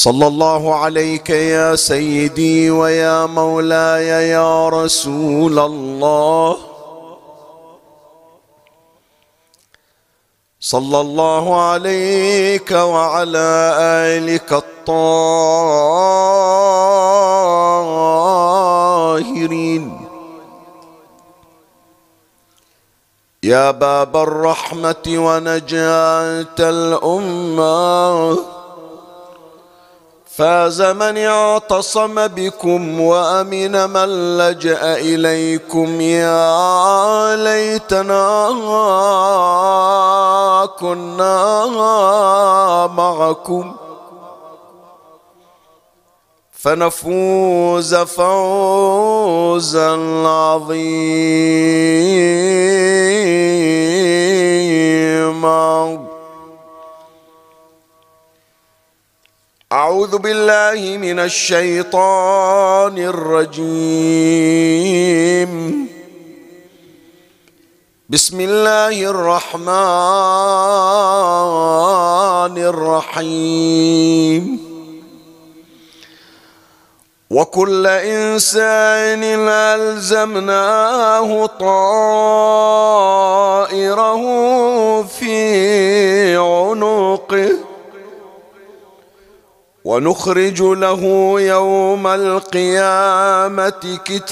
صلى الله عليك يا سيدي ويا مولاي يا رسول الله. صلى الله عليك وعلى آلك الطاهرين. يا باب الرحمة ونجاة الأمة. فاز من اعتصم بكم وأمن من لجأ إليكم. يا ليتنا كنا معكم. فنفوز فوزا عظيما. أعوذ بالله من الشيطان الرجيم. بسم الله الرحمن الرحيم. وكل إنسان ألزمناه طائره ونخرج له يوم القيامة كتابا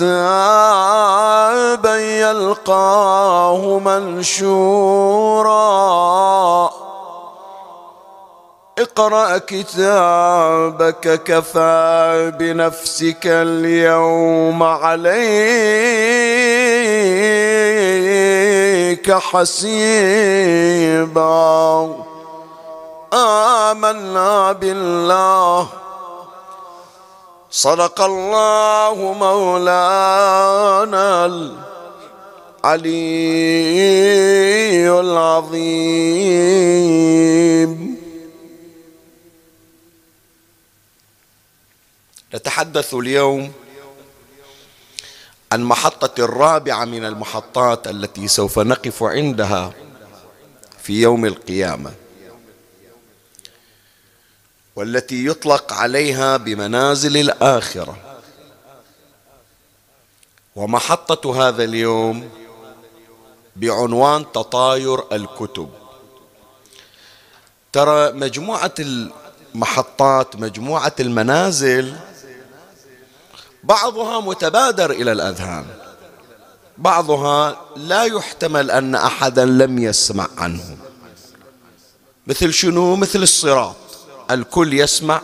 يلقاه منشورا. اقرأ كتابك كفى بنفسك اليوم عليك حسيبا. آمنا بالله. صدق الله مولانا العلي العظيم. نتحدث اليوم عن محطة الرابعة من المحطات التي سوف نقف عندها في يوم القيامة. والتي يطلق عليها بمنازل الآخرة. ومحطة هذا اليوم بعنوان تطاير الكتب. ترى مجموعة المحطات مجموعة المنازل بعضها متبادر إلى الأذهان. بعضها لا يحتمل أن أحدا لم يسمع عنه مثل شنو؟ مثل الصراط. الكل يسمع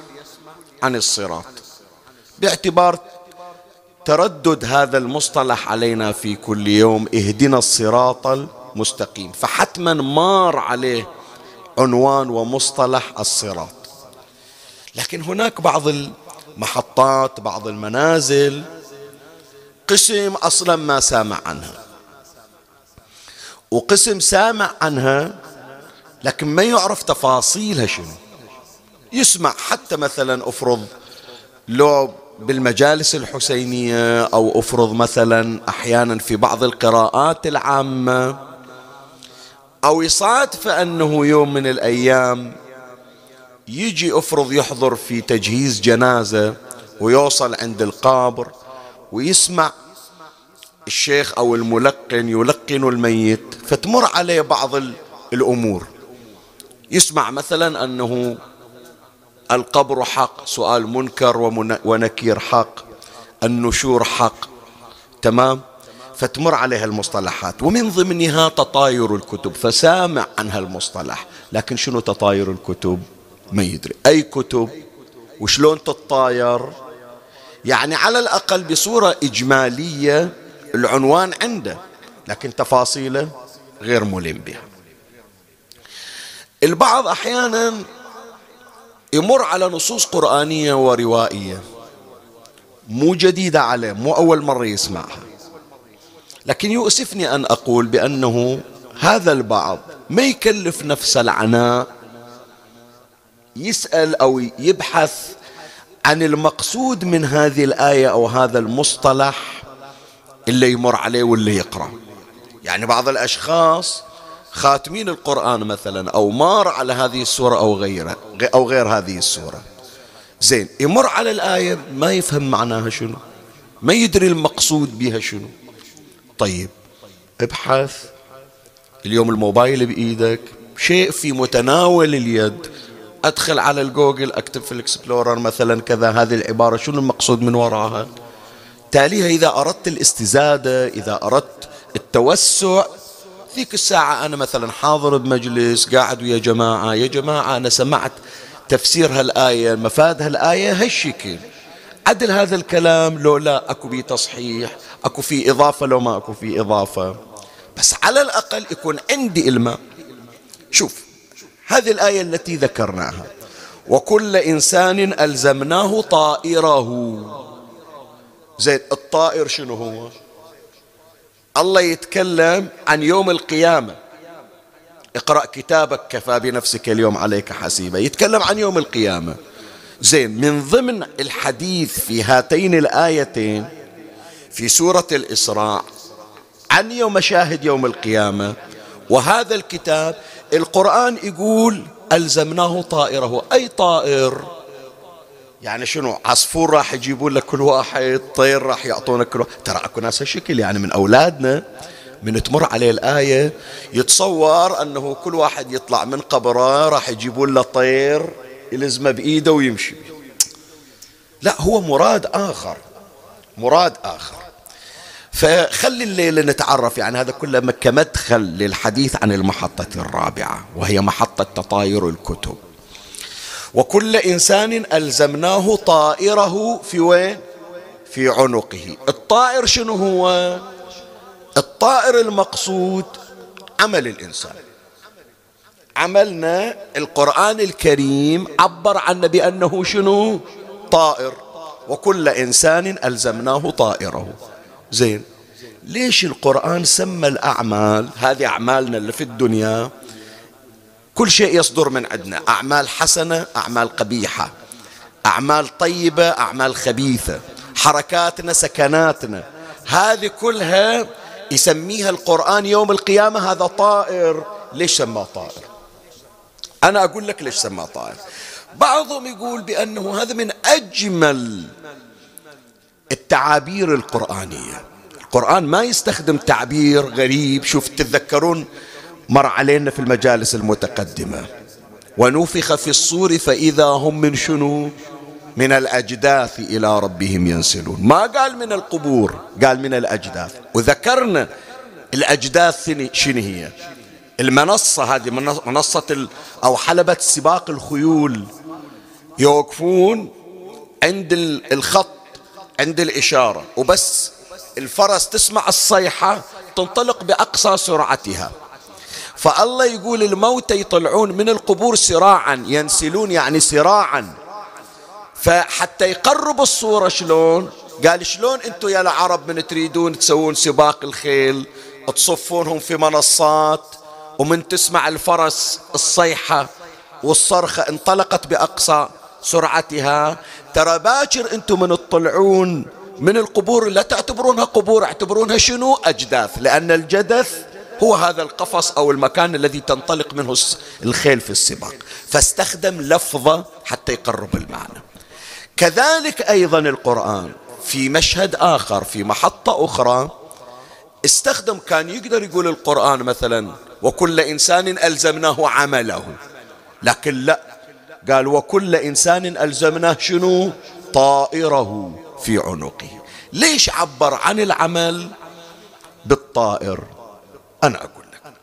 عن الصراط. باعتبار تردد هذا المصطلح علينا في كل يوم اهدنا الصراط المستقيم. فحتما مار عليه عنوان ومصطلح الصراط. لكن هناك بعض المحطات بعض المنازل قسم أصلا ما سامع عنها. وقسم سامع عنها لكن ما يعرف تفاصيلها شنو؟ يسمع حتى مثلا أفرض لو بالمجالس الحسينية أو أفرض مثلا أحيانا في بعض القراءات العامة أو يصادف انه يوم من الأيام يجي أفرض يحضر في تجهيز جنازة ويوصل عند القابر ويسمع الشيخ أو الملقن يلقن الميت فتمر عليه بعض الأمور. يسمع مثلا أنه القبر حق سؤال منكر ونكير حق النشور حق. تمام؟ فتمر عليها المصطلحات. ومن ضمنها تطاير الكتب فسامع عن هالمصطلح لكن شنو تطاير الكتب؟ ما يدري. أي كتب؟ وشلون تتطاير؟ يعني على الأقل بصورة إجمالية العنوان عنده لكن تفاصيله غير ملم بها. البعض أحيانا يمر على نصوص قرآنية وروائية. مو جديدة عليه مو أول مرة يسمعها. لكن يؤسفني أن أقول بأنه هذا البعض ما يكلف نفسه العناء يسأل أو يبحث عن المقصود من هذه الآية أو هذا المصطلح اللي يمر عليه واللي يقرأ. يعني بعض الأشخاص خاتمين القرآن مثلا أو مار على هذه السورة أو غيرها أو غير هذه السورة. زين يمر على الآية ما يفهم معناها شنو؟ ما يدري المقصود بها شنو؟ طيب ابحث. اليوم الموبايل بإيدك شيء في متناول اليد. أدخل على الجوجل أكتب في ال Explorer مثلا كذا هذه العبارة شنو المقصود من وراها؟ تاليها إذا أردت الاستزادة إذا أردت التوسع ذيك الساعة أنا مثلا حاضر بمجلس قاعد ويا جماعة يا جماعة أنا سمعت تفسير هالآية مفاد هالآية هالشكل عدل هذا الكلام لو لا أكو بي تصحيح أكو في إضافة لو ما أكو في إضافة. بس على الأقل يكون عندي إلماء. شوف هذه الآية التي ذكرناها. وكل إنسان ألزمناه طائره. زين الطائر شنو هو؟ الله يتكلم عن يوم القيامة. اقرأ كتابك كفى بنفسك اليوم عليك حسيبا. يتكلم عن يوم القيامة. زين من ضمن الحديث في هاتين الآيتين في سورة الإسراء عن يوم مشاهد يوم القيامة وهذا الكتاب القرآن يقول ألزمناه طائره أي طائر؟ يعني شنو؟ عصفور راح يجيبون لك كل واحد طير راح يعطونك كل واحد. ترى أكو ناس هالشكل يعني من أولادنا من تمر عليه الآية يتصور أنه كل واحد يطلع من قبره راح يجيبون له طير يلزمه بإيده ويمشي. لا هو مراد آخر مراد آخر. فخلي الليلة نتعرف يعني هذا كله كمدخل للحديث عن المحطة الرابعة وهي محطة تطاير الكتب. وكل إنسان ألزمناه طائره في وين؟ في عنقه. الطائر شنو هو؟ الطائر المقصود عمل الإنسان. عملنا القرآن الكريم عبر عنا بأنه شنو؟ طائر. وكل إنسان ألزمناه طائره. زين. ليش القرآن سمى الأعمال؟ هذه أعمالنا اللي في الدنيا. كل شيء يصدر من عندنا. أعمال حسنة أعمال قبيحة. أعمال طيبة أعمال خبيثة. حركاتنا سكناتنا. هذه كلها يسميها القرآن يوم القيامة هذا طائر. ليش سماه طائر؟ أنا أقول لك ليش سماه طائر. بعضهم يقول بأنه هذا من أجمل التعابير القرآنية. القرآن ما يستخدم تعبير غريب. شوف تتذكرون مر علينا في المجالس المتقدمة. ونفخ في الصور فإذا هم من شنو؟ من الأجداث إلى ربهم ينسلون. ما قال من القبور قال من الأجداث. وذكرنا الأجداث شنو هي؟ المنصة هذه منصة أو حلبة سباق الخيول. يوقفون عند الخط عند الإشارة. وبس الفرس تسمع الصيحة تنطلق بأقصى سرعتها. فالله يقول الموتى يطلعون من القبور سراعا ينسلون يعني سراعا. فحتى يقرب الصورة شلون؟ قال شلون أنتم يا العرب من تريدون تسوون سباق الخيل؟ تصفونهم في منصات؟ ومن تسمع الفرس الصيحة والصرخة انطلقت بأقصى سرعتها؟ ترى باكر أنتم من تطلعون من القبور لا تعتبرونها قبور اعتبرونها شنو؟ أجداث. لأن الجدث هو هذا القفص أو المكان الذي تنطلق منه الخيل في السباق. فاستخدم لفظة حتى يقرب المعنى. كذلك أيضا القرآن في مشهد آخر في محطة أخرى استخدم كان يقدر يقول القرآن مثلا وكل إنسان ألزمناه عمله. لكن لا قال وكل إنسان ألزمناه شنو؟ طائره في عنقه. ليش عبر عن العمل بالطائر؟ أنا أقول لك.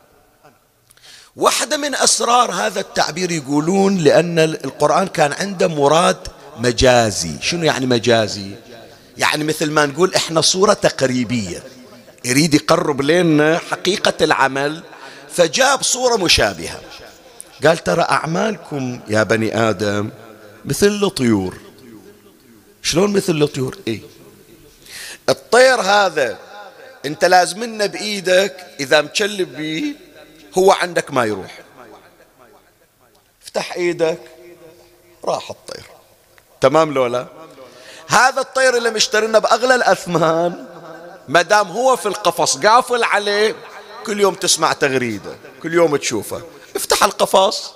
واحدة من أسرار هذا التعبير يقولون لأن القرآن كان عنده مراد مجازي. شنو يعني مجازي؟ يعني مثل ما نقول إحنا صورة تقريبية. يريد يقرب لنا حقيقة العمل فجاب صورة مشابهة. قال ترى أعمالكم يا بني آدم مثل الطيور. شلون مثل الطيور؟ إيه. الطير هذا انت لازمنا بإيدك إذا مشلب به هو عندك ما يروح. افتح إيدك راح الطير. تمام لولا؟ هذا الطير اللي مشترينا بأغلى الأثمان ما دام هو في القفص قافل عليه كل يوم تسمع تغريدة كل يوم تشوفه. افتح القفص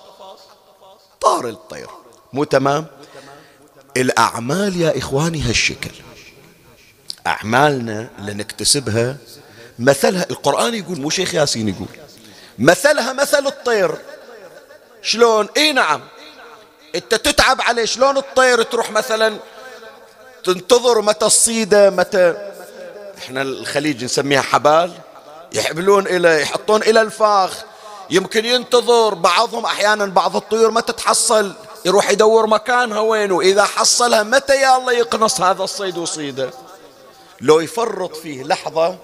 طار الطير. مو تمام؟ الأعمال يا إخواني هالشكل. أعمالنا اللي نكتسبها مثلها القرآن يقول مو شيخ ياسين يقول مثلها مثل الطير. شلون؟ إي نعم. إنت تتعب عليه شلون الطير تروح مثلا تنتظر متى الصيدة متى؟ إحنا الخليج نسميها حبال. يحبلون إلى يحطون إلى الفاخ. يمكن ينتظر بعضهم أحيانا بعض الطيور ما تتحصل يروح يدور مكانها وين وإذا حصلها متى يا الله يقنص هذا الصيد وصيده؟ لو يفرط فيه لحظة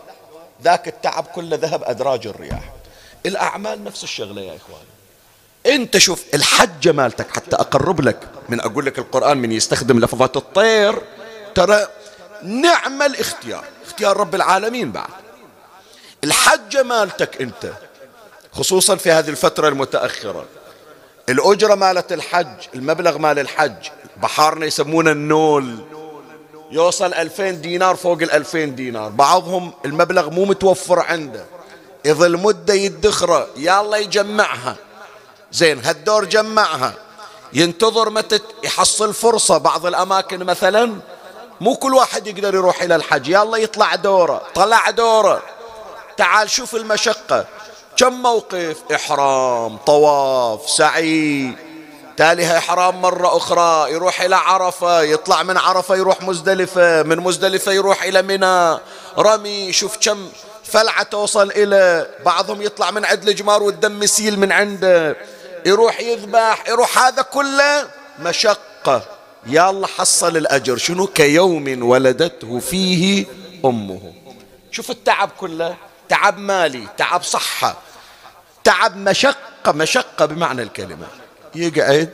ذاك التعب كله ذهب أدراج الرياح. الأعمال نفس الشغلة يا إخواني أنت شوف الحجة مالتك حتى أقرب لك من أقول لك القرآن من يستخدم لفظات الطير ترى نعم الاختيار اختيار رب العالمين بعد. الحجة مالتك أنت خصوصا في هذه الفترة المتأخرة. الأجرة مالت الحج المبلغ مال الحج بحارنا يسمونه النول. يوصل ألفين دينار فوق الألفين دينار. بعضهم المبلغ مو متوفر عنده. يظل مدة يدخره الله يجمعها. زين هالدور جمعها. ينتظر متى يحصل فرصة. بعض الأماكن مثلا مو كل واحد يقدر يروح إلى الحج. الله يطلع دوره طلع دوره. تعال شوف المشقة. كم موقف؟ إحرام طواف سعي. تاليها إحرام مرة أخرى يروح إلى عرفة يطلع من عرفة يروح مزدلفة من مزدلفة يروح إلى منى. رمي شوف كم فلعة توصل إلى بعضهم يطلع من عند الجمار والدم يسيل من عنده. يروح يذبح يروح هذا كله مشقة. يا الله حصل الأجر. شنو؟ كيوم ولدته فيه أمه. شوف التعب كله. تعب مالي تعب صحة تعب مشقة مشقة بمعنى الكلمة. يقعد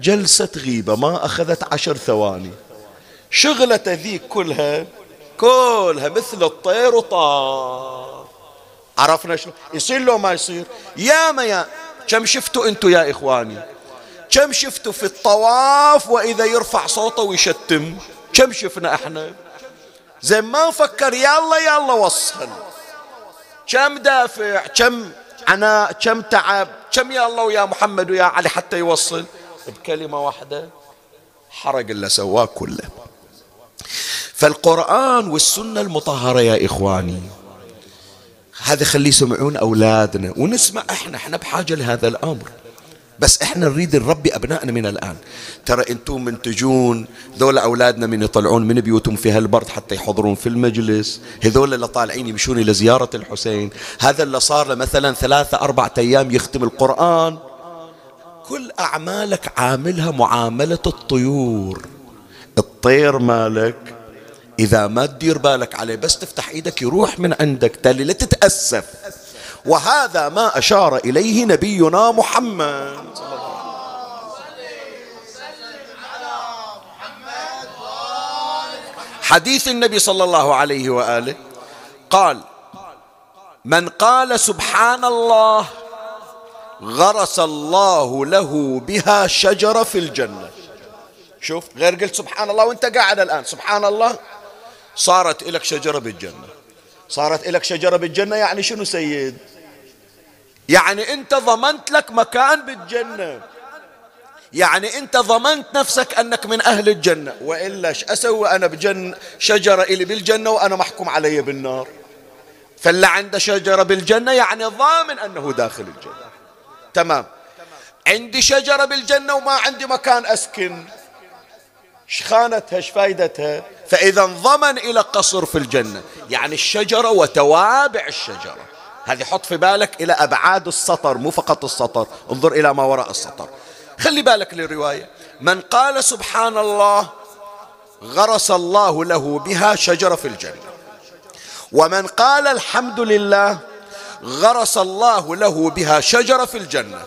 جلسة غيبة ما أخذت عشر ثواني. شغلة ذيك كلها كلها مثل الطير وطار. عرفنا شو يصير لو ما يصير. يا ما يا كم شفتوا أنتوا يا إخواني؟ كم شفتوا في الطواف وإذا يرفع صوته ويشتم؟ كم شفنا إحنا؟ زين ما فكر يلا يلا وصل. كم دافع كم عناء كم تعب. كم يا الله ويا محمد ويا علي حتى يوصل؟ بكلمة واحدة. حرق اللي سواه كله. فالقرآن والسنة المطهرة يا إخواني هذا خليه يسمعون أولادنا ونسمع إحنا. إحنا بحاجة لهذا الأمر. بس إحنا نريد نربي ابنائنا من الآن. ترى أنتم منتجون ذولا أولادنا من يطلعون من بيوتهم في هالبرد حتى يحضرون في المجلس. هذول اللي طالعين يمشون إلى زيارة الحسين. هذا اللي صار له مثلا ثلاثة أربعة أيام يختم القرآن. كل أعمالك عاملها معاملة الطيور. الطير مالك إذا ما تدير بالك عليه بس تفتح إيدك يروح من عندك. تالي لا تتأسف. وهذا ما أشار إليه نبينا محمد. حديث النبي صلى الله عليه وآله قال من قال سبحان الله غرس الله له بها شجره في الجنة. شوف غير قلت سبحان الله وانت قاعد الآن. سبحان الله صارت لك شجرة بالجنة. صارت لك شجرة بالجنة يعني شنو سيد؟ يعني أنت ضمنت لك مكان بالجنة. يعني أنت ضمنت نفسك أنك من أهل الجنة. والا إيش أسوي أنا بجن شجرة إلي بالجنة وأنا محكوم علي بالنار. فاللي عنده شجرة بالجنة يعني ضامن أنه داخل الجنة. تمام. عندي شجرة بالجنة وما عندي مكان أسكن. شخانتها إيش فايدتها فإذا انضمن إلى قصر في الجنة. يعني الشجرة وتوابع الشجرة. هذه حط في بالك إلى أبعاد السطر مو فقط السطر. انظر إلى ما وراء السطر. خلي بالك للرواية. من قال سبحان الله غرس الله له بها شجرة في الجنة. ومن قال الحمد لله غرس الله له بها شجرة في الجنة.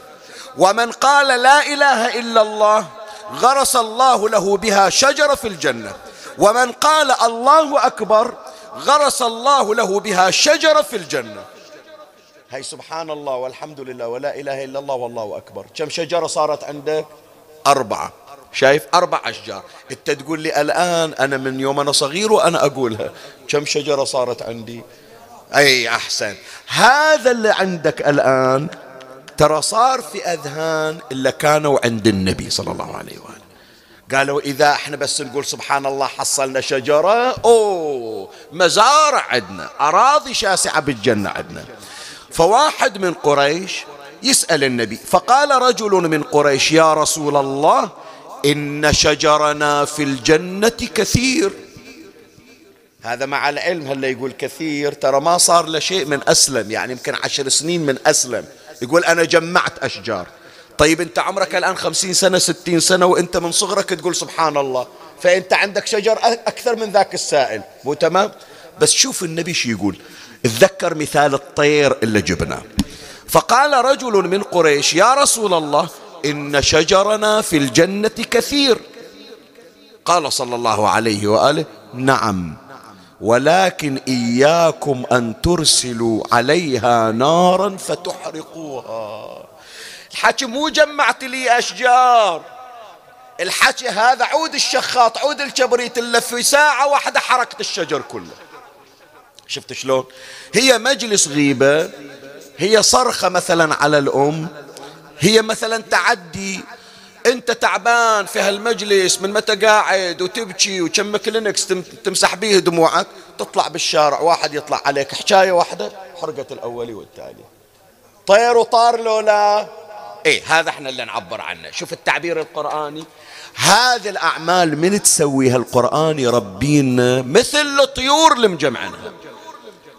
ومن قال لا إله إلا الله غرس الله له بها شجرة في الجنة. ومن قال الله أكبر غرس الله له بها شجرة في الجنة. هاي سبحان الله والحمد لله ولا إله إلا الله والله أكبر. كم شجرة صارت عندك؟ أربعة. شايف؟ أربع أشجار. أنت تقول لي الآن أنا من يوم أنا صغير وأنا أقولها. كم شجرة صارت عندي؟ أي أحسن. هذا اللي عندك الآن. ترى صار في أذهان اللي كانوا عند النبي صلى الله عليه وآله. قالوا إذا إحنا بس نقول سبحان الله حصلنا شجرة أوه مزارع عندنا أراضي شاسعة بالجنة عندنا فواحد من قريش يسأل النبي فقال رجل من قريش يا رسول الله إن شجرنا في الجنة كثير. هذا مع العلم هلا يقول كثير ترى ما صار له شيء من أسلم يعني يمكن عشر سنين من أسلم. يقول أنا جمعت أشجار. طيب أنت عمرك الآن خمسين سنة ستين سنة وأنت من صغرك تقول سبحان الله. فأنت عندك شجر أكثر من ذاك السائل. مو تمام؟ بس شوف النبي شو يقول. اتذكر مثال الطير اللي جبناه. فقال رجل من قريش يا رسول الله إن شجرنا في الجنة كثير. قال صلى الله عليه وآله نعم. ولكن إياكم أن ترسلوا عليها نارا فتحرقوها. الحكي مو جمعت لي أشجار. الحكي هذا عود الشخاط عود الكبريت اللي في ساعة واحدة حركت الشجر كله. شفت شلون؟ هي مجلس غيبة هي صرخة مثلا على الأم هي مثلا تعدي انت تعبان في هالمجلس من متى قاعد وتبكي وكم كلينكس تمسح به دموعك تطلع بالشارع واحد يطلع عليك. حكاية واحدة حرقت الأولي والتالي. طير وطار لولا؟ إيه هذا إحنا اللي نعبر عنه. شوف التعبير القرآني. هذه الأعمال من تسويها القرآن يربينا مثل الطيور اللي مجمعنها.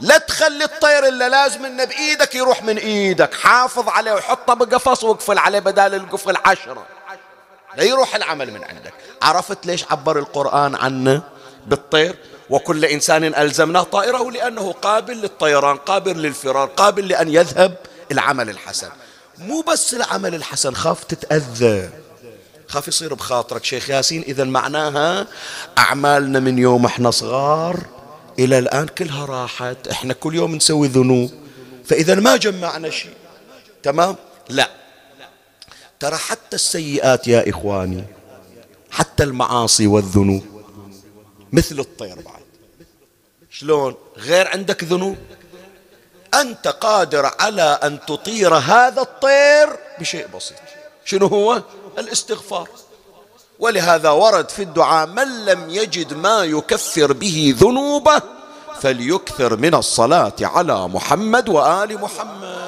لا تخلي الطير اللي لازم إنه بإيدك يروح من إيدك. حافظ عليه وحطه بقفص واقفل عليه بدال القفل عشرة. لا يروح العمل من عندك. عرفت ليش عبر القرآن عنه؟ بالطير. وكل إنسان ألزمناه طائره لأنه قابل للطيران قابل للفرار قابل لأن يذهب العمل الحسن. مو بس العمل الحسن خاف تتأذى. خاف يصير بخاطرك. شيخ ياسين إذا معناها أعمالنا من يوم إحنا صغار إلى الآن كلها راحت. إحنا كل يوم نسوي ذنوب. فإذا ما جمعنا شيء تمام؟ لا. ترى حتى السيئات يا إخواني حتى المعاصي والذنوب مثل الطير بعد. شلون؟ غير عندك ذنوب؟ أنت قادر على أن تطير هذا الطير بشيء بسيط. شنو هو؟ الاستغفار. ولهذا ورد في الدعاء من لم يجد ما يكفر به ذنوبه فليكثر من الصلاة على محمد وآل محمد.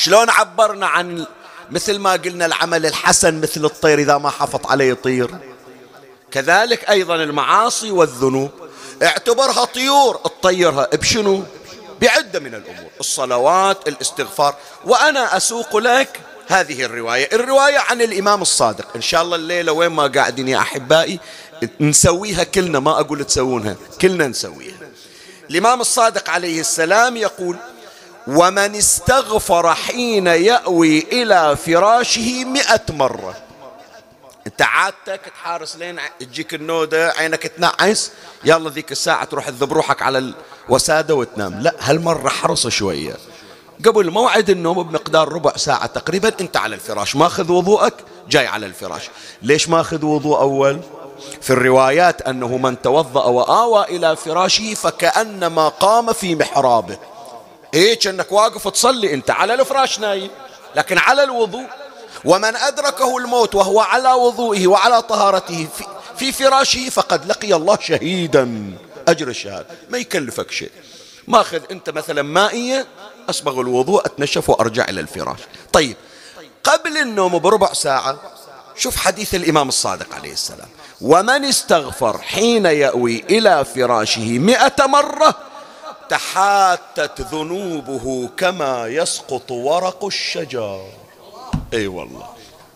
شلون عبرنا عن مثل ما قلنا العمل الحسن مثل الطير إذا ما حفظ عليه يطير كذلك أيضا المعاصي والذنوب. اعتبرها طيور تطيرها بشنو؟ بعدة من الأمور الصلوات الاستغفار. وأنا أسوق لك هذه الرواية. الرواية عن الإمام الصادق. إن شاء الله الليلة وين ما قاعدين يا أحبائي نسويها كلنا ما أقول تسوونها كلنا نسويها. الإمام الصادق عليه السلام يقول ومن استغفر حين يأوي إلى فراشه مئة مرة. انت عادتك تحارس لين تجيك النودة عينك تنعس. يلا ذيك الساعة تروح تذب روحك على الوسادة وتنام. لا هالمرة حرص شوية. قبل موعد النوم بمقدار ربع ساعة تقريبا انت على الفراش. ماخذ وضوءك؟ جاي على الفراش. ليش ماخذ وضوء أول؟ في الروايات أنه من توضأ وآوى إلى فراشه فكأنما قام في محرابه. إيه كأنك واقف تصلي أنت؟ على الفراش نايم. لكن على الوضوء. ومن أدركه الموت وهو على وضوئه وعلى طهارته في, في فراشه فقد لقي الله شهيدا. أجر الشهادة. ما يكلفك شيء. ماخذ أنت مثلا مائية أصبغ الوضوء أتنشف وأرجع إلى الفراش. طيب قبل النوم بربع ساعة شوف حديث الإمام الصادق عليه السلام. ومن استغفر حين يأوي إلى فراشه مئة مرة تحاتت ذنوبه كما يسقط ورق الشجر. أي والله.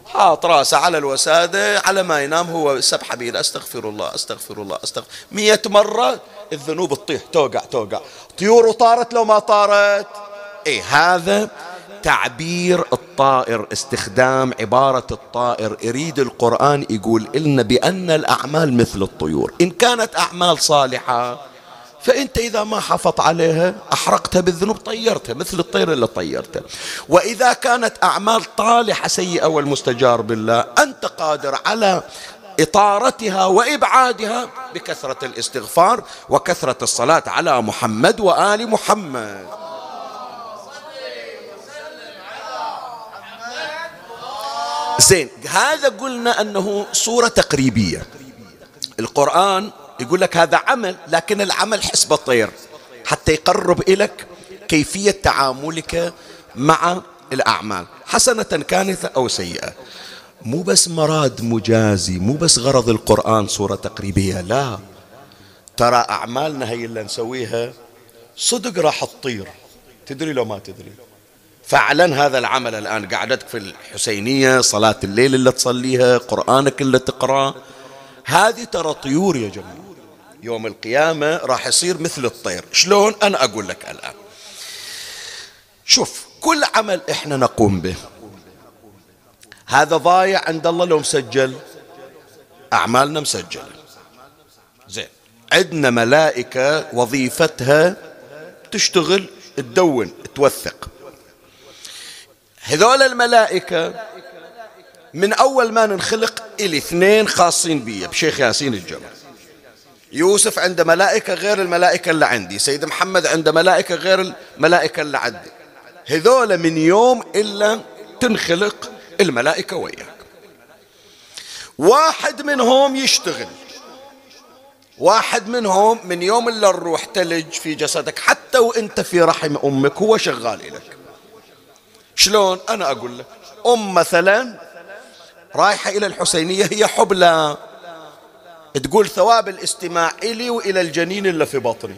حاط راسه على الوسادة على ما ينام هو سبحة بيده. أستغفر الله أستغفر الله أستغفر. مية مرة الذنوب تطيح توقع توقع. طيور طارت لو ما طارت. اي هذا تعبير الطائر استخدام عبارة الطائر. يريد القرآن يقول لنا بأن الأعمال مثل الطيور. إن كانت أعمال صالحة فأنت إذا ما حافظت عليها أحرقتها بالذنوب طيرتها مثل الطير اللي طيرته. وإذا كانت أعمال طالحة سيئة والمستجار بالله أنت قادر على إطارتها وإبعادها بكثرة الاستغفار وكثرة الصلاة على محمد وآل محمد. زين هذا قلنا أنه صورة تقريبية. القرآن يقول لك هذا عمل لكن العمل حسب الطير. حتى يقرب إليك كيفية تعاملك مع الأعمال. حسنة كانت أو سيئة. مو بس مراد مجازي مو بس غرض القرآن صورة تقريبية لا. ترى أعمالنا هي اللي نسويها صدق راح تطير. تدري لو ما تدري. فعلا هذا العمل الآن. قعدتك في الحسينية صلاة الليل اللي تصليها قرآنك اللي تقرأ هذه ترى طيور يا جماعة. يوم القيامة راح يصير مثل الطير. شلون؟ أنا أقول لك الآن. شوف كل عمل إحنا نقوم به. هذا ضايع عند الله لو مسجل. أعمالنا مسجلة. زين. عندنا ملائكة وظيفتها تشتغل تدون توثق. هذول الملائكة من أول ما ننخلق إلي اثنين خاصين بي بشيخ ياسين الجمل يوسف عنده ملائكة غير الملائكة اللي عندي. سيد محمد عنده ملائكة غير الملائكة اللي عندي. هذول من يوم إلا تنخلق الملائكة وياك. واحد منهم يشتغل. واحد منهم من يوم اللي الروح تلج في جسدك حتى وإنت في رحم أمك هو شغال لك شلون؟ أنا أقول لك أم مثلا رايحة إلى الحسينية هي حبلى. تقول ثواب الاستماع إلي وإلى الجنين اللي في بطني.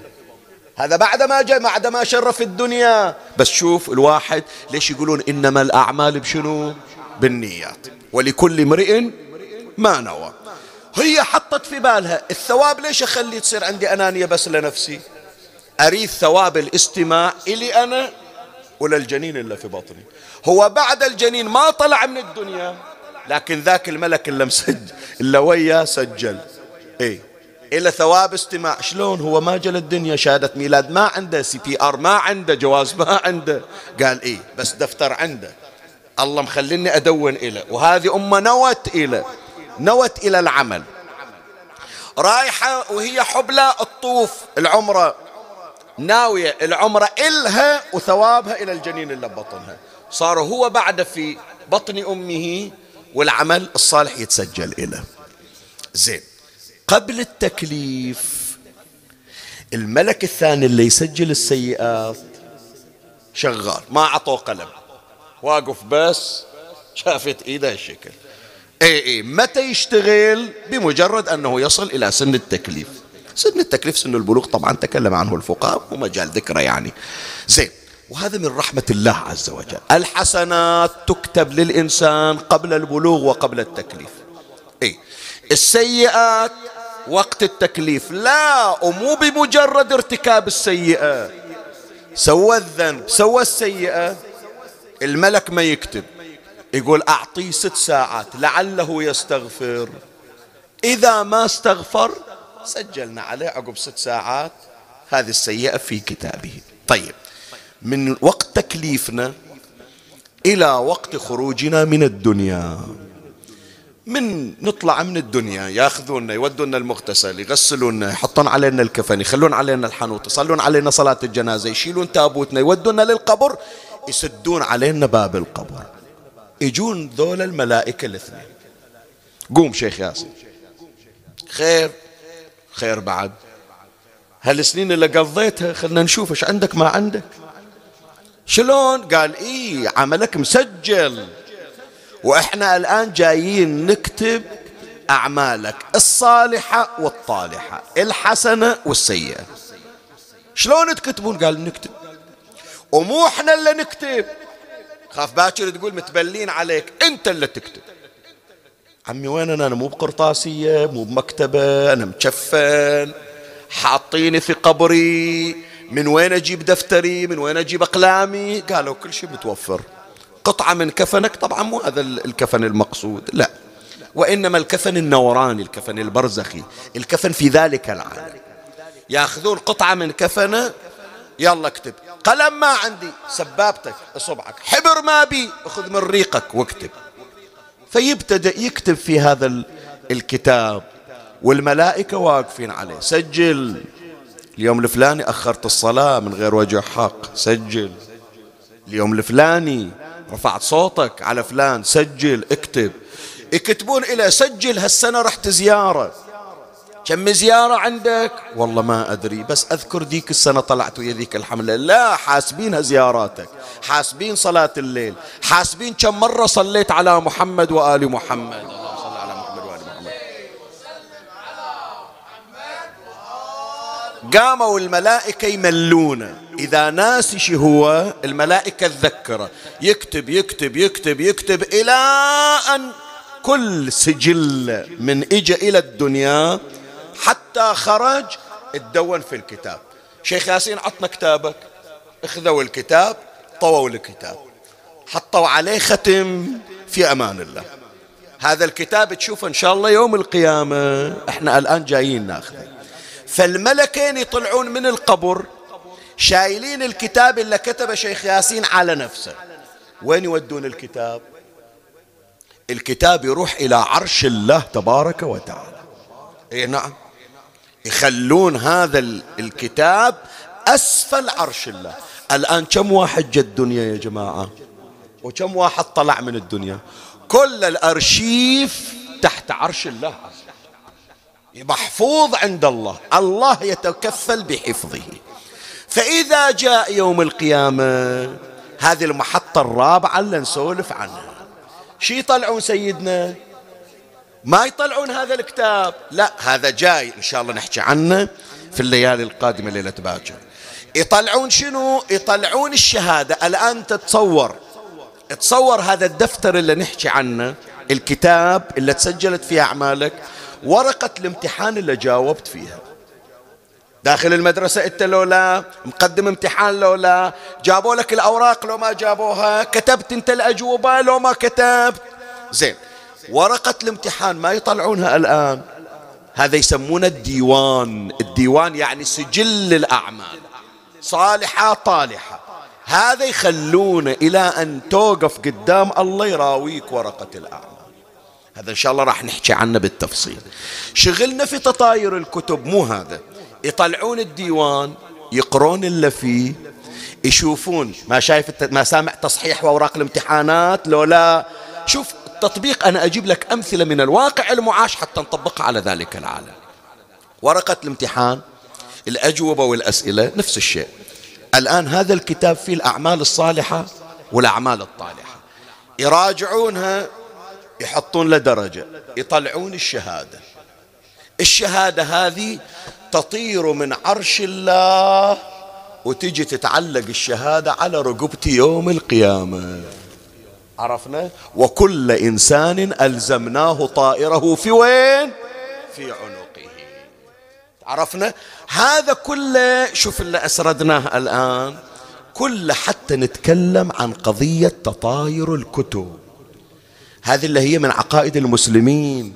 هذا بعد ما جاء بعد ما شرف الدنيا. بس شوف الواحد ليش يقولون إنما الأعمال بشنو؟ بالنيات. ولكل امرئ ما نوى. هي حطت في بالها. الثواب ليش أخلي تصير عندي أنانية بس لنفسي؟ أريد ثواب الاستماع إلي أنا وللجنين اللي في بطني. هو بعد الجنين ما طلع من الدنيا لكن ذاك الملك اللي مسجل اللي وياه سجل. إيه. إلى ثواب استماع. شلون هو ما جل الدنيا شهادة ميلاد؟ ما عنده CPR ما عنده جواز ما عنده. قال إيه بس دفتر عنده. الله مخليني أدون إلى. وهذه أمه نوت إلى. نوت إلى العمل. رايحة وهي حبلى الطوف العمرة. ناوية العمرة إلها وثوابها إلى الجنين اللي ببطنها. صار هو بعد في بطن أمه والعمل الصالح يتسجل إليه زين. قبل التكليف. الملك الثاني اللي يسجل السيئات شغال ما عطوه قلم. واقف بس شافت إيده الشكل. إي إي متى يشتغل؟ بمجرد أنه يصل إلى سن التكليف. سن التكليف سن البلوغ طبعا تكلم عنه الفقهاء ومجال ذكره يعني. زين وهذا من رحمة الله عز وجل. الحسنات تكتب للإنسان قبل البلوغ وقبل التكليف. إيه السيئات وقت التكليف. لا ومو بمجرد ارتكاب السيئة. سوى الذنب سوى السيئة. الملك ما يكتب. يقول أعطيه ست ساعات لعله يستغفر. إذا ما استغفر سجلنا عليه عقب ست ساعات. هذه السيئة في كتابه. طيب من وقت تكليفنا إلى وقت خروجنا من الدنيا. من نطلع من الدنيا ياخذونا يودونا المغتسل يغسلونا يحطون علينا الكفن يخلون علينا الحنوط يصلون علينا صلاة الجنازة يشيلون تابوتنا يودونا للقبر يسدون علينا باب القبر. يجون ذول الملائكة الاثنين. قوم شيخ ياسر. خير خير بعد. هالسنين اللي قضيتها خلنا نشوف إيش عندك ما عندك. شلون؟ قال إيه عملك مسجل. وإحنا الآن جايين نكتب أعمالك الصالحة والطالحة الحسنة والسيئة. شلون تكتبون؟ قال نكتب. ومو إحنا اللي نكتب. خاف باكر تقول متبلين عليك أنت اللي تكتب. عمي وين أنا, أنا مو بقرطاسية مو بمكتبة أنا مشفن حاطيني في قبري. من وين أجيب دفتري؟ من وين أجيب أقلامي؟ قالوا كل شيء متوفر. قطعة من كفنك طبعا مو هذا الكفن المقصود لا. وإنما الكفن النوراني الكفن البرزخي الكفن في ذلك العالم. يأخذون قطعة من كفنه يلا اكتب. قلم ما عندي سبابتك اصبعك حبر ما بي اخذ من ريقك واكتب. فيبتدأ يكتب في هذا الكتاب والملائكة واقفين عليه. سجل. اليوم الفلاني أخرت الصلاة من غير وجه حق سجل. اليوم الفلاني رفعت صوتك على فلان سجل اكتب. يكتبون إلى سجل هالسنة رحت زيارة. كم زيارة عندك؟ والله ما أدري بس أذكر ذيك السنة طلعت ويا ذيك الحملة. لا حاسبينها زياراتك. حاسبين صلاة الليل. حاسبين كم مرة صليت على محمد وآل محمد اللهم صل على محمد وآل محمد قاموا الملائكة يملونه إذا ناسي هو الملائكة تذكره يكتب يكتب يكتب يكتب إلى أن كل سجل من إجا إلى الدنيا حتى خرج اتدون في الكتاب. شيخ ياسين عطنا كتابك. اخذوا الكتاب طووا الكتاب. حطوا عليه ختم في أمان الله. هذا الكتاب تشوفه إن شاء الله يوم القيامة. إحنا الآن جايين ناخذه. فالملكين يطلعون من القبر شايلين الكتاب اللي كتبه شيخ ياسين على نفسه. وين يودون الكتاب؟ الكتاب يروح إلى عرش الله تبارك وتعالى. اي نعم. يخلون هذا الكتاب أسفل عرش الله. الآن كم واحد جاء الدنيا يا جماعة؟ وكم واحد طلع من الدنيا؟ كل الأرشيف تحت عرش الله. محفوظ عند الله. الله يتكفل بحفظه. فإذا جاء يوم القيامة هذه المحطة الرابعة اللي نسولف عنها. شي يطلعون سيدنا؟ ما يطلعون هذا الكتاب. لا هذا جاي إن شاء الله نحكي عنه في الليالي القادمة ليلة باكر يطلعون شنو؟ يطلعون الشهادة. الآن تتصور. تصور هذا الدفتر اللي نحكي عنه الكتاب اللي تسجلت فيه أعمالك ورقة الامتحان اللي جاوبت فيها. داخل المدرسة انت لو لا مقدم امتحان لو لا. جابوا لك الأوراق لو ما جابوها. كتبت أنت الأجوبة لو ما كتبت. زين. ورقة الامتحان ما يطلعونها الآن. هذا يسمونه الديوان. الديوان يعني سجل الأعمال صالحة طالحة. هذا يخلونه إلى أن توقف قدام الله يراويك ورقة الأعمال. هذا إن شاء الله راح نحكي عنه بالتفصيل. شغلنا في تطاير الكتب مو هذا. يطلعون الديوان يقرون اللي فيه يشوفون ما شايف ما سامع تصحيح وأوراق الامتحانات لو لا. شوف التطبيق أنا أجيب لك أمثلة من الواقع المعاش حتى نطبقها على ذلك العالم. ورقة الامتحان الأجوبة والأسئلة نفس الشيء. الآن هذا الكتاب فيه الأعمال الصالحة والأعمال الطالحة. يراجعونها يحطون له درجة يطلعون الشهادة. الشهادة هذه تطير من عرش الله وتجي تتعلق الشهادة على رقبتي يوم القيامة. عرفنا؟ وكل إنسان ألزمناه طائره في وين؟ في عنقه. عرفنا؟ هذا كله شوف اللي أسردناه الآن. كله حتى نتكلم عن قضية تطاير الكتب. هذه اللي هي من عقائد المسلمين.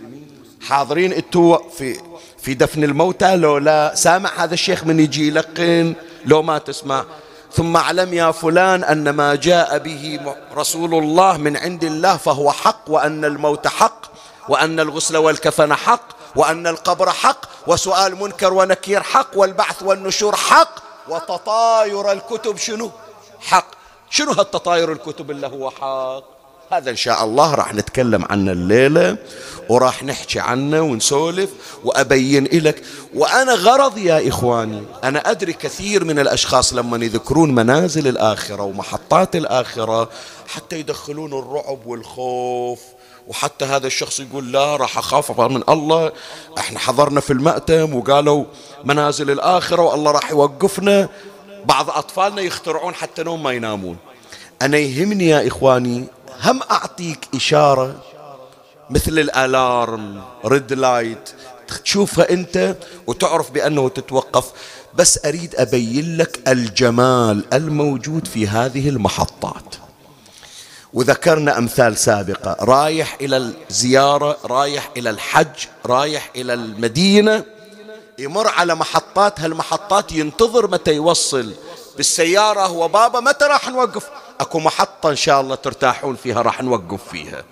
حاضرين أنتوا في في دفن الموتى؟ لو لا. سامع هذا الشيخ من يجي يلقن؟ لو ما تسمع. ثم اعلم يا فلان أن ما جاء به رسول الله من عند الله فهو حق وأن الموت حق وأن الغسل والكفن حق وأن القبر حق وسؤال منكر ونكير حق والبعث والنشور حق وتطاير الكتب شنو؟ حق. شنو هالتطاير الكتب اللي هو حق؟ هذا إن شاء الله راح نتكلم عنه الليلة وراح نحكي عنه ونسولف وأبين لك وأنا غرضي يا إخواني أنا أدري كثير من الأشخاص لما يذكرون منازل الآخرة ومحطات الآخرة حتى يدخلون الرعب والخوف وحتى هذا الشخص يقول لا راح أخاف من الله. إحنا حضرنا في المأتم وقالوا منازل الآخرة والله راح يوقفنا. بعض أطفالنا يخترعون حتى نوم ما ينامون. أنا يهمني يا إخواني هم أعطيك إشارة مثل ال alarm red light تشوفها أنت وتعرف بأنه تتوقف. بس أريد أبين لك الجمال الموجود في هذه المحطات. وذكرنا أمثال سابقة. رايح إلى الزيارة رايح إلى الحج رايح إلى المدينة يمر على محطات. هالمحطات ينتظر متى يوصل بالسيارة هو بابا متى راح نوقف؟ أكو محطة إن شاء الله ترتاحون فيها راح نوقف فيها.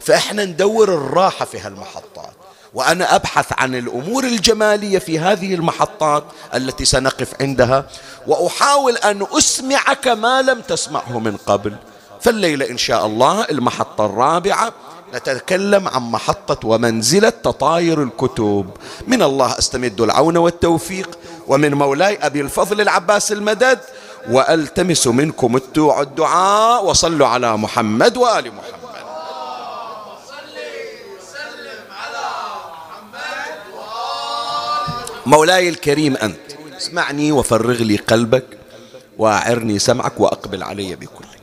فإحنا ندور الراحة في هالمحطات. وأنا أبحث عن الأمور الجمالية في هذه المحطات التي سنقف عندها وأحاول أن أسمعك ما لم تسمعه من قبل. فالليلة إن شاء الله المحطة الرابعة نتكلم عن محطة ومنزلة تطاير الكتب. من الله أستمد العون والتوفيق. ومن مولاي أبي الفضل العباس المدد وألتمس منكم الدعاء وصلوا على محمد وآل محمد. مولاي الكريم أنت اسمعني وفرغ لي قلبك واعرني سمعك وأقبل علي بكلك.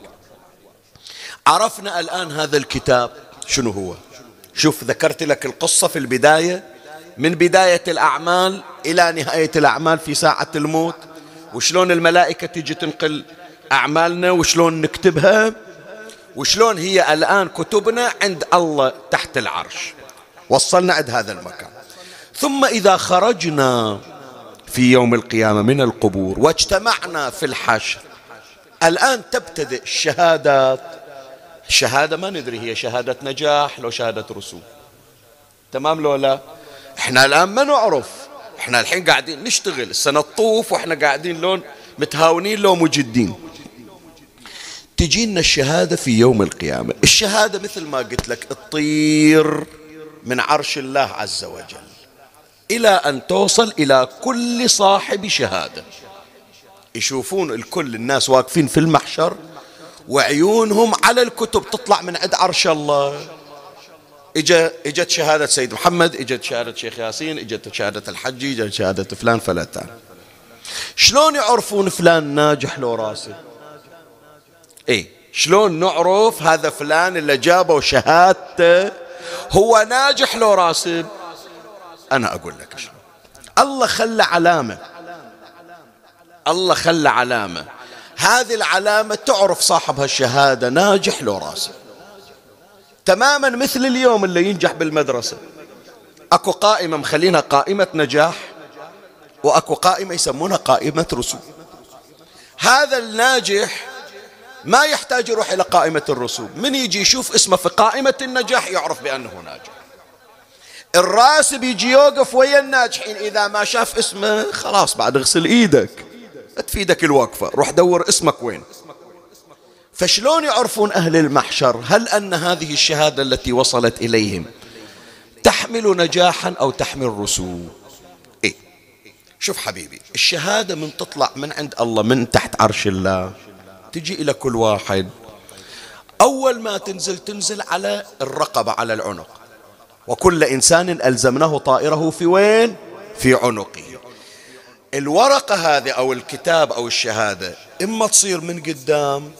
عرفنا الآن هذا الكتاب شنو هو؟ شوف ذكرت لك القصة في البداية. من بداية الأعمال إلى نهاية الأعمال في ساعة الموت وشلون الملائكة تجي تنقل أعمالنا وشلون نكتبها وشلون هي الآن كتبنا عند الله تحت العرش. وصلنا عند هذا المكان. ثم إذا خرجنا في يوم القيامة من القبور واجتمعنا في الحشر الآن تبتدئ الشهادات. الشهادة ما ندري هي شهادة نجاح لو شهادة رسوم تمام لو لا؟ إحنا الآن ما نعرف. إحنا الحين قاعدين نشتغل. السنة تطوف وإحنا قاعدين لون متهاونين لو مجدين. تجينا الشهادة في يوم القيامة. الشهادة مثل ما قلت لك تطير من عرش الله عز وجل. إلى أن توصل إلى كل صاحب شهادة. يشوفون الكل الناس واقفين في المحشر وعيونهم على الكتب تطلع من عند عرش الله. اجا إجت شهادة سيد محمد إجت شهادة شيخ ياسين إجت شهادة الحجي إجت شهادة فلان فلتان شلون يعرفون فلان ناجح لو راسه؟ اي شلون نعرف هذا فلان اللي جابوا شهادته هو ناجح لو راسب أنا أقول لك شلون. الله خلى علامة. الله خلى علامة. هذه العلامة تعرف صاحب هالشهادة ناجح لو راسب تماما مثل اليوم اللي ينجح بالمدرسة. أكو قائمة مخلينها قائمة نجاح وأكو قائمة يسمونها قائمة رسوم. هذا الناجح ما يحتاج يروح إلى قائمة الرسوم. من يجي يشوف اسمه في قائمة النجاح يعرف بأنه ناجح. الراسب يجي يوقف ويا الناجحين إذا ما شاف اسمه خلاص بعد اغسل إيدك. تفيدك الوقفة روح دور اسمك وين؟ فشلون يعرفون أهل المحشر؟ هل أن هذه الشهادة التي وصلت إليهم تحمل نجاحا أو تحمل رسوب إيه. شوف حبيبي الشهادة من تطلع من عند الله من تحت عرش الله. تجي إلى كل واحد. أول ما تنزل تنزل على الرقبة على العنق. وكل إنسان ألزمناه طائره في وين؟ في عنقه. الورقة هذه أو الكتاب أو الشهادة إما تصير من قدام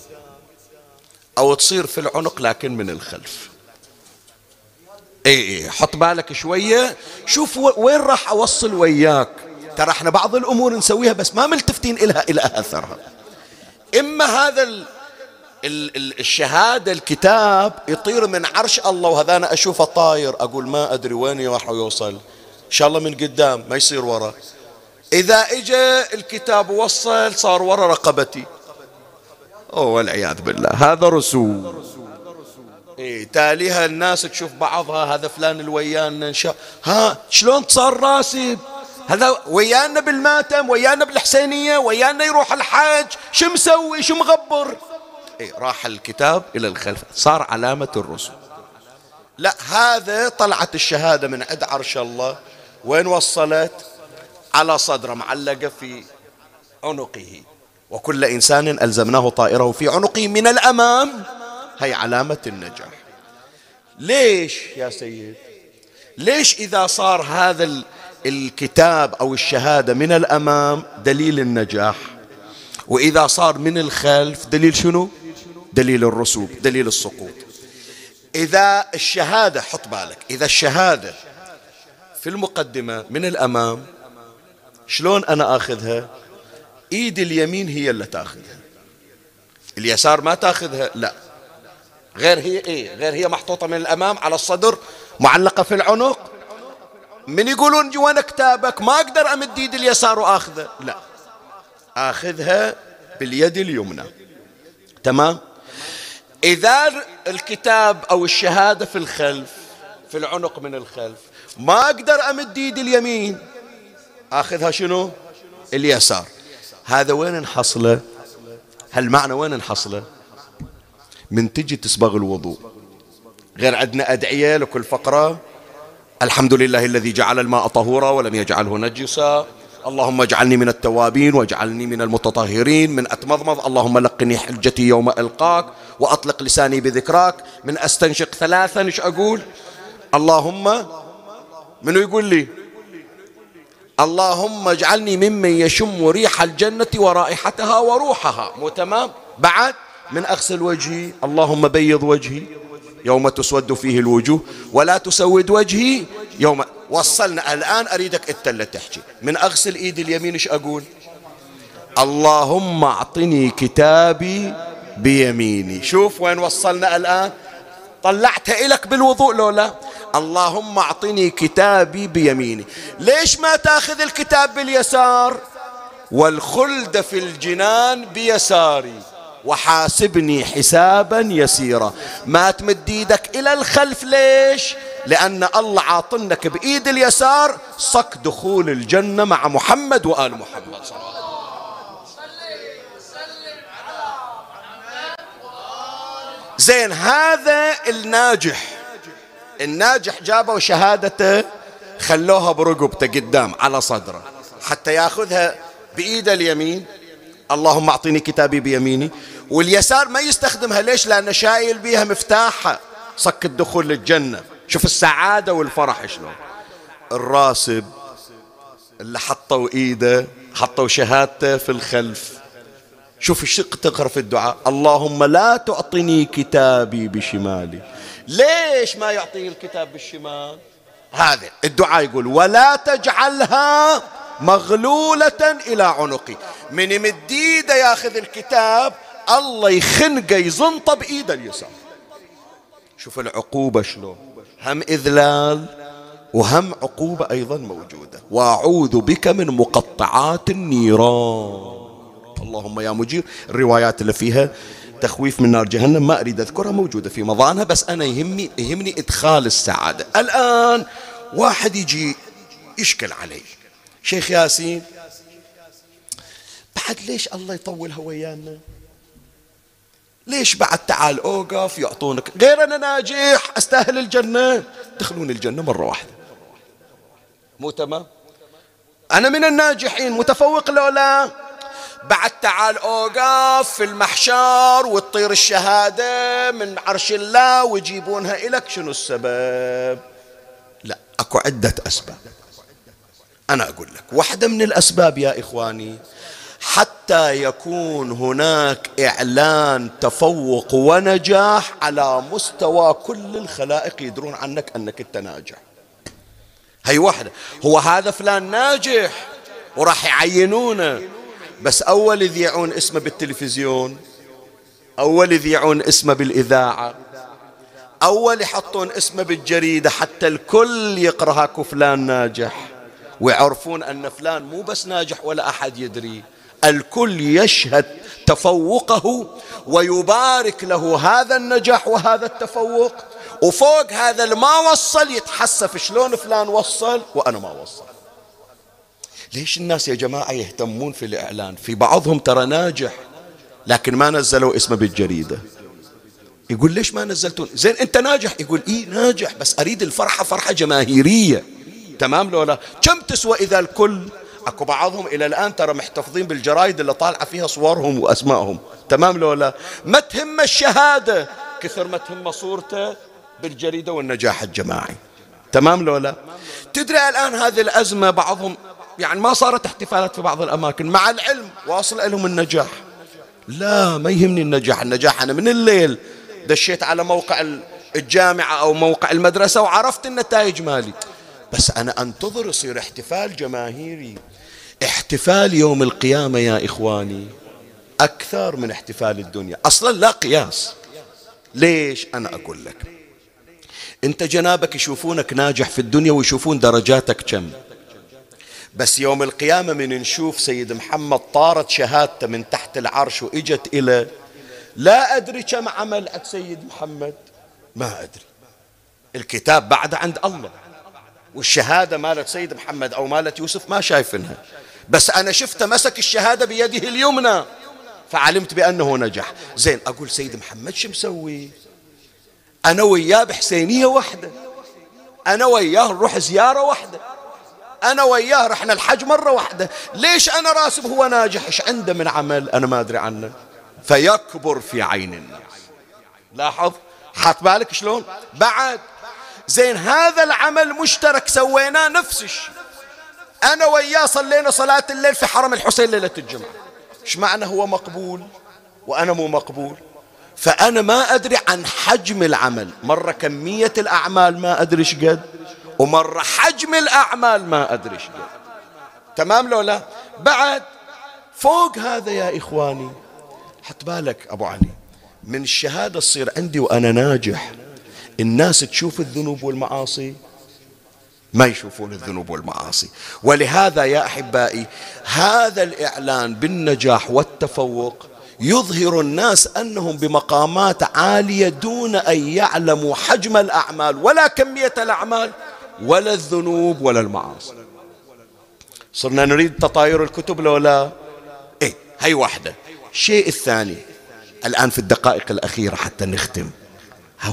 أو تصير في العنق لكن من الخلف. اي اي حط بالك شوية. شوف وين راح أوصل وياك؟ ترى إحنا بعض الأمور نسويها بس ما ملتفتين إلها إلى أثرها. إما هذا ال ال الشهادة الكتاب يطير من عرش الله وهذا أنا أشوفه طاير. أقول ما أدري وين راح يوصل. إن شاء الله من قدام ما يصير ورا. إذا إجا الكتاب وصل صار ورا رقبتي. والعياذ بالله. هذا رسوم إيه تاليها الناس تشوف بعضها هذا فلان الويانا شاء ها شلون صار راسب هذا ويانا بالماتم ويانا بالحسينية ويانا يروح الحج شو مسوي؟ شو مغبر؟ إي راح الكتاب إلى الخلف. صار علامة الرسل لا هذا طلعت الشهادة من عند عرش الله. وين وصلت؟ على صدره معلقة في عنقه. وكل إنسان ألزمناه طائره في عنقه من الأمام. هي علامة النجاح. ليش يا سيد؟ ليش إذا صار هذا الكتاب أو الشهادة من الأمام دليل النجاح؟ وإذا صار من الخلف دليل شنو؟ دليل الرسوب دليل السقوط. إذا الشهادة حط بالك إذا الشهادة في المقدمة من الأمام شلون أنا آخذها؟ إيد اليمين هي اللي تاخذها. اليسار ما تاخذها لا. غير هي إيه؟ غير هي محطوطة من الأمام على الصدر معلقة في العنق. من يقولون وين كتابك ما أقدر أمد إيد اليسار وآخذه. لا. آخذها باليد اليمنى. تمام؟ إذا الكتاب أو الشهادة في الخلف في العنق من الخلف ما أقدر أمد إيد اليمين آخذها شنو؟ اليسار. هذا وين نحصله هالمعنى وين نحصله من تجي تسبغ الوضوء. غير عندنا أدعية لكل فقرة. الحمد لله الذي جعل الماء طهورا ولم يجعله نجسا. اللهم اجعلني من التوابين واجعلني من المتطهرين. من أتمضمض اللهم لقني حجتي يوم ألقاك وأطلق لساني بذكراك. من أستنشق ثلاثا إيش أقول؟ اللهم منو يقول لي؟ اللهم اجعلني ممن يشم ريح الجنة ورائحتها وروحها. مو تمام؟ بعد من أغسل وجهي. اللهم بيض وجهي يوم تسود فيه الوجوه ولا تسود وجهي يوم. وصلنا الآن أريدك أنت اللي تحكي. من أغسل إيدي اليمين إيش أقول؟ اللهم أعطني كتابي بيميني. شوف وين وصلنا الآن. طلعتها إلك بالوضوء لو لا؟ اللهم أعطني كتابي بيميني. ليش ما تاخذ الكتاب باليسار؟ والخلد في الجنان بيساري وحاسبني حسابا يسيرا. ما تمد إيدك إلى الخلف ليش؟ لأن الله عاطنك بإيد اليسار صك دخول الجنة مع محمد وآل محمد. صلى زين هذا الناجح. الناجح جابوا شهادته خلوها برقبته قدام على صدره. حتى ياخذها بإيده اليمين. اللهم أعطيني كتابي بيميني. واليسار ما يستخدمها. ليش؟ لأنه شايل بيها مفتاحها. صك الدخول للجنة. شوف السعادة والفرح شلون. الراسب اللي حطوا إيده حطوا شهادته في الخلف. شوف الشق تقرأ في الدعاء. اللهم لا تعطني كتابي بشمالي. ليش ما يعطيه الكتاب بالشمال؟ هذا الدعاء يقول ولا تجعلها مغلولة إلى عنقي. من يمد ياخذ الكتاب الله يخنقه يزنطه بإيده اليسار. شوف العقوبة شلون. هم إذلال وهم عقوبة أيضا موجودة. وأعوذ بك من مقطعات النيران. اللهم يا مجير الروايات اللي فيها تخويف من نار جهنم ما أريد أذكرها موجودة في مضانها بس أنا يهمني يهمني إدخال السعادة. الآن واحد يجي يشكل علي. شيخ ياسين بعد ليش الله يطولها ويانا ليش بعد تعال أوقف يعطونك؟ غير أنا ناجح أستاهل الجنة. تدخلون الجنة مرة واحدة. مو تمام؟ أنا من الناجحين متفوق لو لا؟ بعد تعال اوقف في المحشر وتطير الشهادة من عرش الله ويجيبونها إلك. شنو السبب؟ لا أكو عدة أسباب. أنا أقول لك واحدة من الأسباب يا إخواني حتى يكون هناك إعلان تفوق ونجاح على مستوى كل الخلائق يدرون عنك أنك أنت ناجح. هي واحدة. هو هذا فلان ناجح وراح يعينونه. بس أول يذيعون اسمه بالتلفزيون أول يذيعون اسمه بالإذاعة أول يحطون اسمه بالجريدة حتى الكل يقرا فلان ناجح. ويعرفون أن فلان مو بس ناجح ولا أحد يدري. الكل يشهد تفوقه ويبارك له هذا النجاح وهذا التفوق. وفوق هذا اللي ما وصل يتحسف شلون فلان وصل وأنا ما وصل ليش الناس يا جماعة يهتمون في الإعلان؟ في بعضهم ترى ناجح لكن ما نزلوا اسمه بالجريدة. يقول ليش ما نزلتون؟ زين أنت ناجح؟ يقول إيه ناجح بس أريد الفرحة فرحة جماهيرية. تمام لولا كم تسوى إذا الكل؟ أكو بعضهم إلى الآن ترى محتفظين بالجرايد اللي طالعة فيها صورهم وأسمائهم. تمام لولا ما تهم الشهادة؟ كثر ما تهم صورته بالجريدة والنجاح الجماعي. تمام لولا تدري الآن هذه الأزمة بعضهم يعني ما صارت احتفالات في بعض الأماكن مع العلم واصل لهم النجاح. لا ما يهمني النجاح النجاح أنا من الليل دشيت على موقع الجامعة أو موقع المدرسة وعرفت النتائج مالي. بس أنا أنتظر يصير احتفال جماهيري. احتفال يوم القيامة يا إخواني أكثر من احتفال الدنيا. أصلا لا قياس. ليش؟ أنا أقول لك. أنت جنابك يشوفونك ناجح في الدنيا ويشوفون درجاتك كم. بس يوم القيامة من نشوف سيد محمد طارت شهادته من تحت العرش وإجت إلى لا أدري كم عمل سيد محمد. ما أدري. الكتاب بعد عند الله. والشهادة مالت سيد محمد أو مالت يوسف ما شايفينها بس أنا شفته مسك الشهادة بيده اليمنى. فعلمت بأنه نجح. زين أقول سيد محمد شو مسوي؟ أنا وياه بحسينية واحدة. أنا وياه نروح زيارة واحدة. أنا وياه رحنا الحج مرة واحدة. ليش أنا راسب هو ناجح؟ إيش عنده من عمل؟ أنا ما أدري عنه. فيكبر في عين الناس. لاحظ؟ حاط بالك شلون؟ بعد. زين هذا العمل مشترك سويناه نفس الشيء. أنا وياه صلينا صلاة الليل في حرم الحسين ليلة الجمعة. إيش معنى هو مقبول وأنا مو مقبول؟ فأنا ما أدري عن حجم العمل. مرة كمية الأعمال ما أدري إيش قد. ومرة حجم الأعمال ما أدري قد تمام لو لا؟ بعد فوق هذا يا إخواني حط بالك أبو علي من الشهادة تصير عندي وأنا ناجح. الناس تشوف الذنوب والمعاصي؟ ما يشوفون الذنوب والمعاصي. ولهذا يا أحبائي هذا الإعلان بالنجاح والتفوق يظهر الناس أنهم بمقامات عالية دون أن يعلموا حجم الأعمال ولا كمية الأعمال. ولا الذنوب ولا المعاصي. صرنا نريد تطاير الكتب لو لا؟ إيه هي واحدة. الشيء الثاني الآن في الدقائق الأخيرة حتى نختم.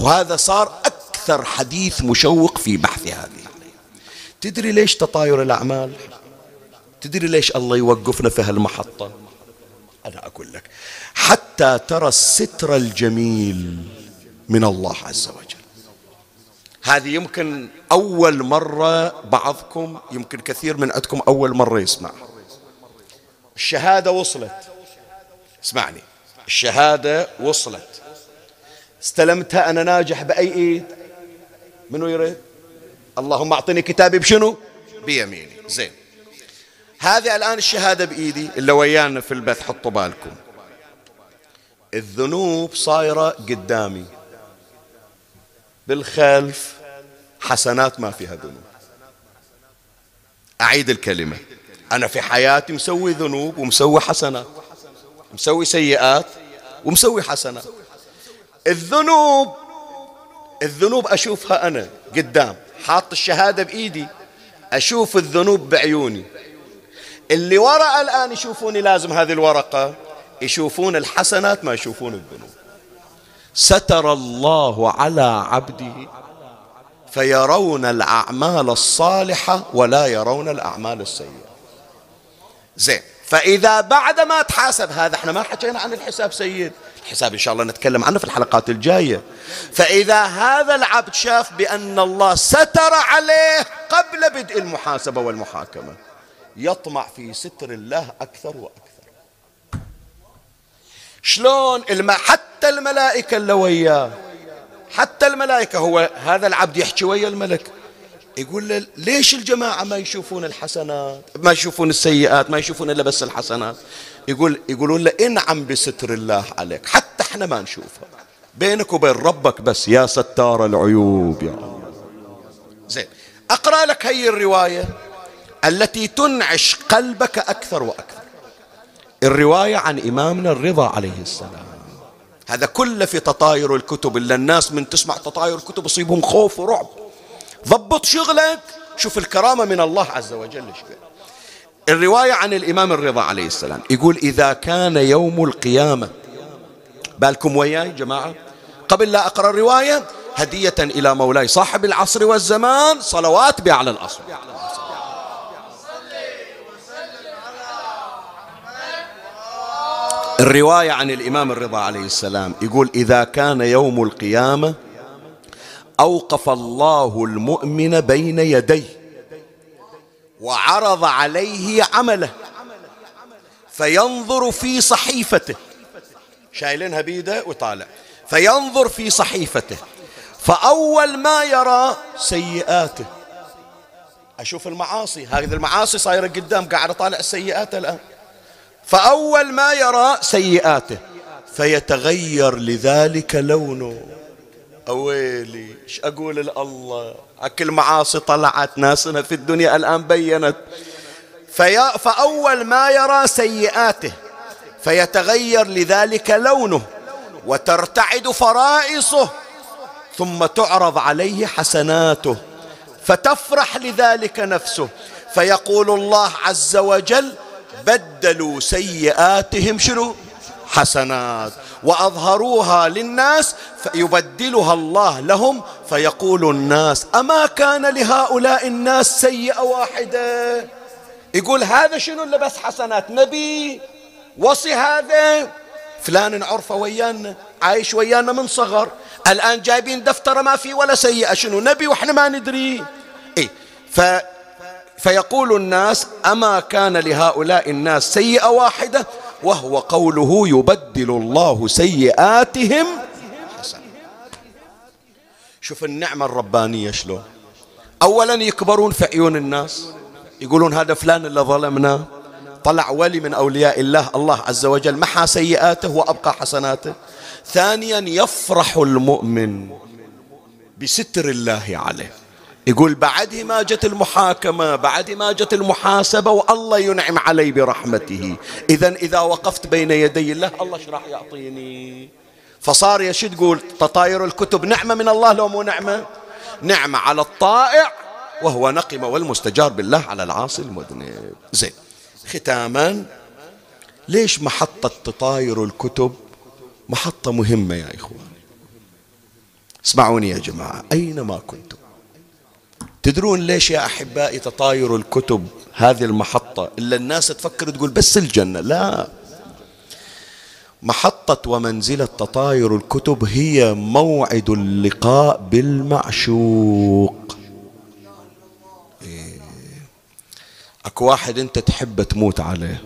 وهذا صار أكثر حديث مشوق في بحث هذه. تدري ليش تطاير الأعمال؟ تدري ليش الله يوقفنا في هالمحطة؟ أنا أقول لك حتى ترى الستر الجميل من الله عز وجل. هذه يمكن أول مرة بعضكم يمكن كثير من عندكم أول مرة يسمع. الشهادة وصلت. اسمعني. الشهادة وصلت. استلمتها أنا ناجح بأي إيد؟ منو يريد؟ اللهم أعطني كتابي بشنو؟ بيميني. زين. هذه الآن الشهادة بإيدي اللي ويانا في البث حطوا بالكم. الذنوب صايرة قدامي. بالخلف حسنات ما فيها ذنوب. أعيد الكلمة. أنا في حياتي مسوي ذنوب ومسوي حسنات. مسوي سيئات ومسوي حسنات. الذنوب الذنوب أشوفها أنا قدام. حاط الشهادة بإيدي. أشوف الذنوب بعيوني. اللي وراء الآن يشوفوني لازم هذه الورقة. يشوفون الحسنات ما يشوفون الذنوب. ستر الله على عبده فيرون الأعمال الصالحة ولا يرون الأعمال السيئة. زين فإذا بعد ما تحاسب هذا إحنا ما حكينا عن الحساب سيد الحساب إن شاء الله نتكلم عنه في الحلقات الجاية. فإذا هذا العبد شاف بأن الله ستر عليه قبل بدء المحاسبة والمحاكمة يطمع في ستر الله أكثر وأكثر. شلون الم... حتى الملائكة اللي وياه. حتى الملائكة هو هذا العبد يحكي ويا الملك يقول له ليش الجماعة ما يشوفون الحسنات؟ ما يشوفون السيئات ما يشوفون إلا بس الحسنات؟ يقول يقولون له انعم بستر الله عليك حتى إحنا ما نشوفها بينك وبين ربك بس يا ستار العيوب يا الله. زين أقرأ لك هي الرواية التي تنعش قلبك أكثر وأكثر. الرواية عن إمامنا الرضا عليه السلام. هذا كله في تطاير الكتب إلا الناس من تسمع تطاير الكتب يصيبهم خوف ورعب. ضبط شغلك شوف الكرامة من الله عز وجل الرواية عن الإمام الرضا عليه السلام يقول إذا كان يوم القيامة بالكم وياي جماعة؟ قبل لا أقرأ الرواية هدية إلى مولاي صاحب العصر والزمان صلوات بأعلى الأصل. الرواية عن الإمام الرضا عليه السلام يقول إذا كان يوم القيامة أوقف الله المؤمن بين يديه وعرض عليه عمله فينظر في صحيفته. شايلينها بيده وطالع. فينظر في صحيفته فأول ما يرى سيئاته. أشوف المعاصي. هذه المعاصي صايرة قدام قاعد أطالع السيئات الآن. فأول ما يرى سيئاته فيتغير لذلك لونه. أويلي إيش أقول لله؟ أكل معاصي طلعت ناسنا في الدنيا الآن بينت. في فأول ما يرى سيئاته فيتغير لذلك لونه وترتعد فرائصه ثم تعرض عليه حسناته فتفرح لذلك نفسه. فيقول الله عز وجل بدلوا سيئاتهم شنو؟ حسنات. وأظهروها للناس فيبدلها الله لهم فيقول الناس أما كان لهؤلاء الناس سيئة واحدة؟ يقول هذا شنو اللي بس حسنات؟ نبي وصي هذا. فلان عرفه ويانا عايش ويانا من صغر. الآن جايبين دفتر ما في ولا سيئة. شنو؟ نبي وإحنا ما ندري. ف فيقول الناس أما كان لهؤلاء الناس سيئة واحدة وهو قوله يبدل الله سيئاتهم حسنة. شوف النعمة الربانية شلون؟ أولا يكبرون في عيون الناس يقولون هذا فلان اللي ظلمناه طلع ولي من أولياء الله الله عز وجل محى سيئاته وأبقى حسناته. ثانيا يفرح المؤمن بستر الله عليه. يقول بعد ما جت المحاكمة بعد ما جت المحاسبة والله ينعم علي برحمته. إذا إذا وقفت بين يدي الله الله إيش راح يعطيني؟ فصار يا تقول تطاير الكتب نعمة من الله لو مو نعمة؟ نعمة على الطائع وهو نقم والمستجار بالله على العاصي المذنب. زين ختاما ليش محطة تطاير الكتب محطة مهمة يا إخوان اسمعوني يا جماعة أينما كنتم؟ تدرون ليش يا أحبائي تطاير الكتب هذه المحطة؟ إلا الناس تفكر تقول بس الجنة. لا. محطة ومنزلة تطاير الكتب هي موعد اللقاء بالمعشوق. إيه. أكو واحد أنت تحب تموت عليه.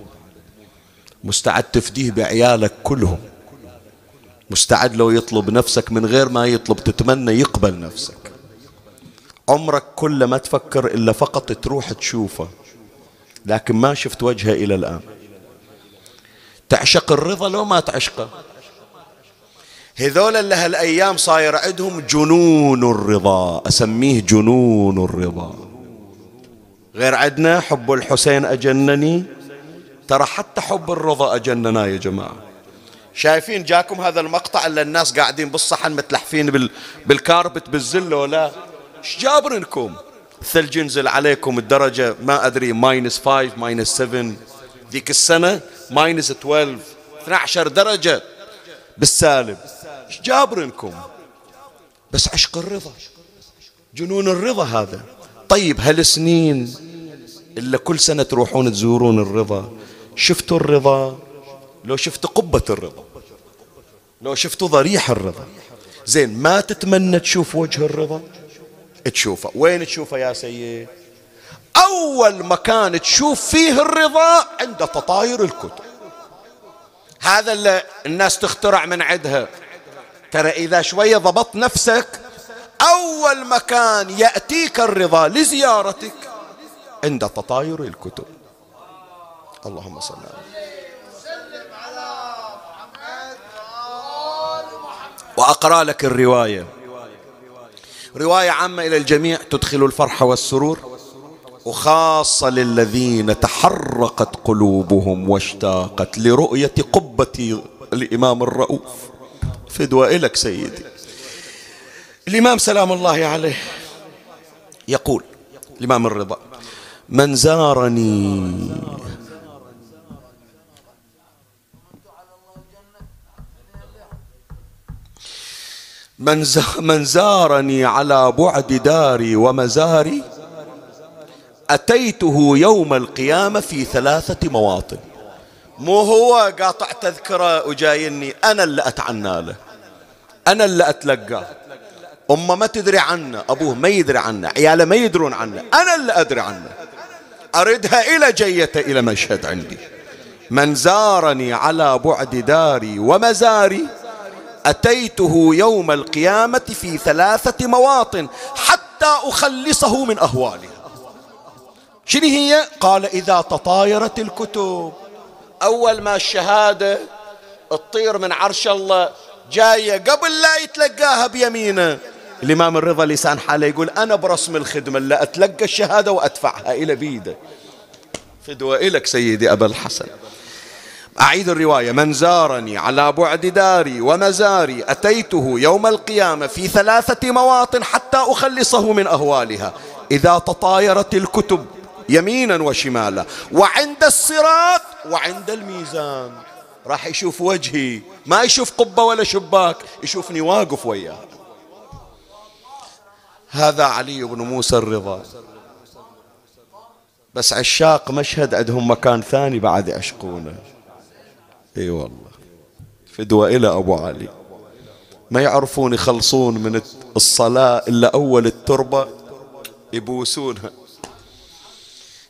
مستعد تفديه بعيالك كلهم. مستعد لو يطلب نفسك من غير ما يطلب تتمنى يقبل نفسك. عمرك كله ما تفكر إلا فقط تروح تشوفه. لكن ما شفت وجهه إلى الآن. تعشق الرضا لو ما تعشقه. هذول اللي هالأيام صاير عندهم جنون الرضا. أسميه جنون الرضا. غير عندنا حب الحسين أجنني. ترى حتى حب الرضا أجننا يا جماعة. شايفين جاكم هذا المقطع اللي الناس قاعدين بالصحن متلحفين بال carpet بالزلة ولا؟ إيش جابرنكم؟ الثلج ينزل عليكم الدرجة ما أدري minus 5 minus 7 ذيك السنة minus 12 12 درجة. بالسالب. إيش جابرنكم؟ بس عشق الرضا. جنون الرضا هذا. طيب هالسنين إلا كل سنة تروحون تزورون الرضا؟ شفتوا الرضا؟ لو شفتوا قبة الرضا. لو شفتوا ضريح الرضا. زين ما تتمنى تشوف وجه الرضا؟ تشوفه. وين تشوفه يا سيد؟ أول مكان تشوف فيه الرضا عند تطاير الكتب. هذا اللي الناس تخترع من عندها. ترى إذا شوية ضبطت نفسك أول مكان يأتيك الرضا لزيارتك عند تطاير الكتب. اللهم صل على وأقرأ لك الرواية. رواية عامة إلى الجميع تدخل الفرح والسرور وخاصة للذين تحرقت قلوبهم واشتاقت لرؤية قبة الإمام الرؤوف. فدوى إلك سيدي. الإمام سلام الله عليه يقول الإمام الرضا من زارني من, من زارني على بعد داري ومزاري أتيته يوم القيامة في ثلاثة مواطن. مو هو قاطع تذكرة وجايني أنا اللي أتعنى له. أنا اللي أتلقاه. أمه ما تدري عنه أبوه ما يدري عنه عياله ما يدرون عنه أنا اللي أدري عنه. أردها إلى جيته إلى مشهد عندي. من زارني على بعد داري ومزاري أتيته يوم القيامة في ثلاثة مواطن حتى أخلصه من أهواله شنو هي؟ قال إذا تطايرت الكتب. أول ما الشهادة تطير من عرش الله جاية قبل لا يتلقاها بيمينه. الإمام الرضا لسان حاله يقول أنا برسم الخدمة اللي أتلقى الشهادة وأدفعها إلى بيده. فدوى إلك سيدي أبا الحسن. أعيد الرواية. من زارني على بعد داري ومزاري أتيته يوم القيامة في ثلاثة مواطن حتى أخلصه من أهوالها. إذا تطايرت الكتب يمينا وشمالا وعند الصراط وعند الميزان. راح يشوف وجهي. ما يشوف قبة ولا شباك يشوفني واقف وياه. هذا علي بن موسى الرضا. بس عشاق مشهد عندهم مكان ثاني بعد يعشقونه إي والله. فدوى إلى أبو علي. ما يعرفون يخلصون من الصلاة إلا أول التربة يبوسونها.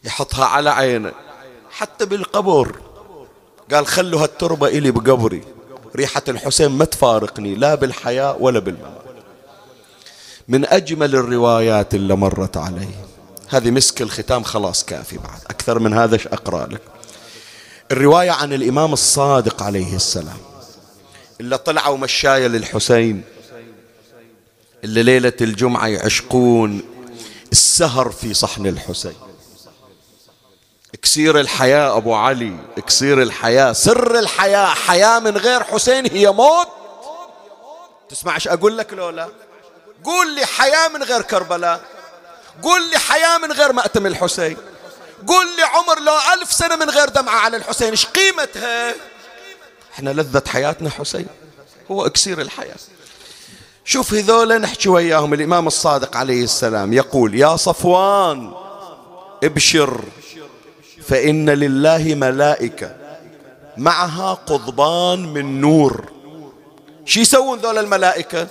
يحطها على عينه. حتى بالقبر. قال خلوا هالتربة إلي بقبري. ريحة الحسين ما تفارقني. لا بالحياة ولا بالممات. من أجمل الروايات اللي مرت علي. هذه مسك الختام خلاص كافي بعد. أكثر من هذا أقرأ لك؟ الرواية عن الإمام الصادق عليه السلام اللي طلعوا مشاية للحسين اللي ليلة الجمعة يعشقون السهر في صحن الحسين. اكسير الحياة أبو علي اكسير الحياة سر الحياة حياة من غير حسين هي موت. تسمعش أقول لك لولا؟ قول لي حياة من غير كربلاء قول لي حياة من غير مأتم الحسين. قول لي عمر لو ألف سنة من غير دمعة على الحسين إيش قيمتها؟ إحنا لذة حياتنا حسين هو إكسير الحياة. شوف هذول نحكي وياهم الإمام الصادق عليه السلام يقول يا صفوان ابشر فإن لله ملائكة معها قضبان من نور. شو يسوون ذول الملائكة؟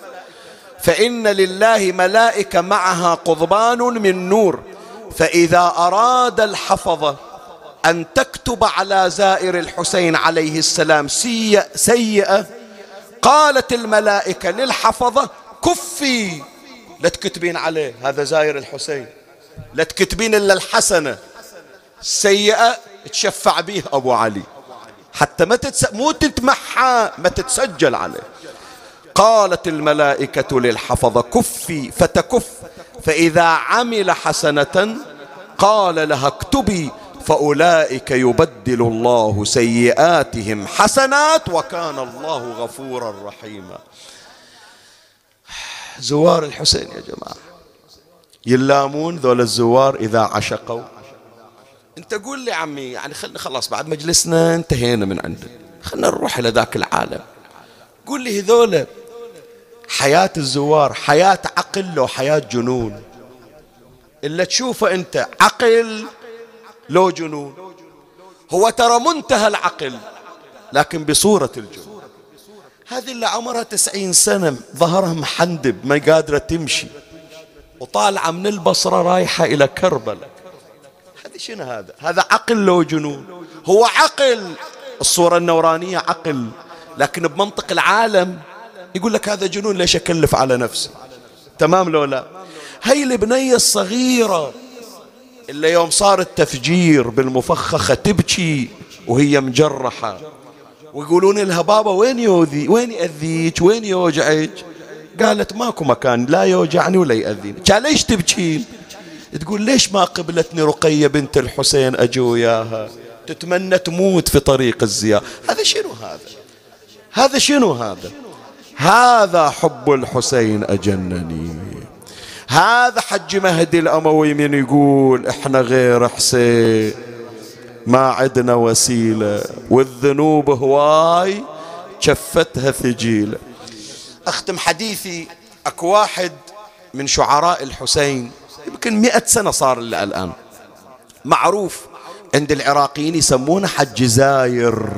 فإن لله ملائكة معها قضبان من نور. فإذا أراد الحفظة أن تكتب على زائر الحسين عليه السلام سيئة قالت الملائكة للحفظة كفي لا تكتبين عليه هذا زائر الحسين لا تكتبين إلا الحسنة. السيئة تشفع به أبو علي. حتى ما تتس... مو تتمحى ما تتسجل عليه. قالت الملائكة للحفظة كفي فتكف. فإذا عمل حسنة قال لها اكتبي فأولئك يبدل الله سيئاتهم حسنات وكان الله غفورا رحيما. زوار الحسين يا جماعة. يلامون ذول الزوار إذا عشقوا؟ أنت قول لي عمي يعني خلنا خلاص بعد مجلسنا انتهينا من عندك خلنا نروح إلى ذاك العالم. قول لي هذول حياة الزوار حياة عقل لو حياة جنون. إلا تشوفه أنت عقل لو جنون. هو ترى منتهى العقل لكن بصورة الجنون. هذه اللي عمرها تسعين سنة ظهرها محندب ما قادرة تمشي. وطالعة من البصرة رايحة إلى كربلاء. هذه شنو هذا؟ هذا عقل لو جنون. هو عقل. الصورة النورانية عقل لكن بمنطق العالم يقول لك هذا جنون ليش أكلف على نفسي؟ تمام لو لا؟ هي البنية الصغيرة اللي يوم صار التفجير بالمفخخة تبكي وهي مجرحة. ويقولون لها بابا وين يؤذي؟ وين يأذيك؟ وين يوجعك؟ قالت ماكو مكان لا يوجعني ولا يأذيني. قال ليش تبكين تقول ليش ما قبلتني رقية بنت الحسين أجو وياها تتمنى تموت في طريق الزيارة. هذا شنو هذا؟ هذا شنو هذا؟ هذا حب الحسين أجنني. هذا حج مهدي الأموي من يقول إحنا غير حسين ما عدنا وسيلة والذنوب هواي شفتها ثجيلة. أختم حديثي أكو واحد من شعراء الحسين يمكن مئة سنة صار الآن معروف عند العراقيين يسمونه حج زاير.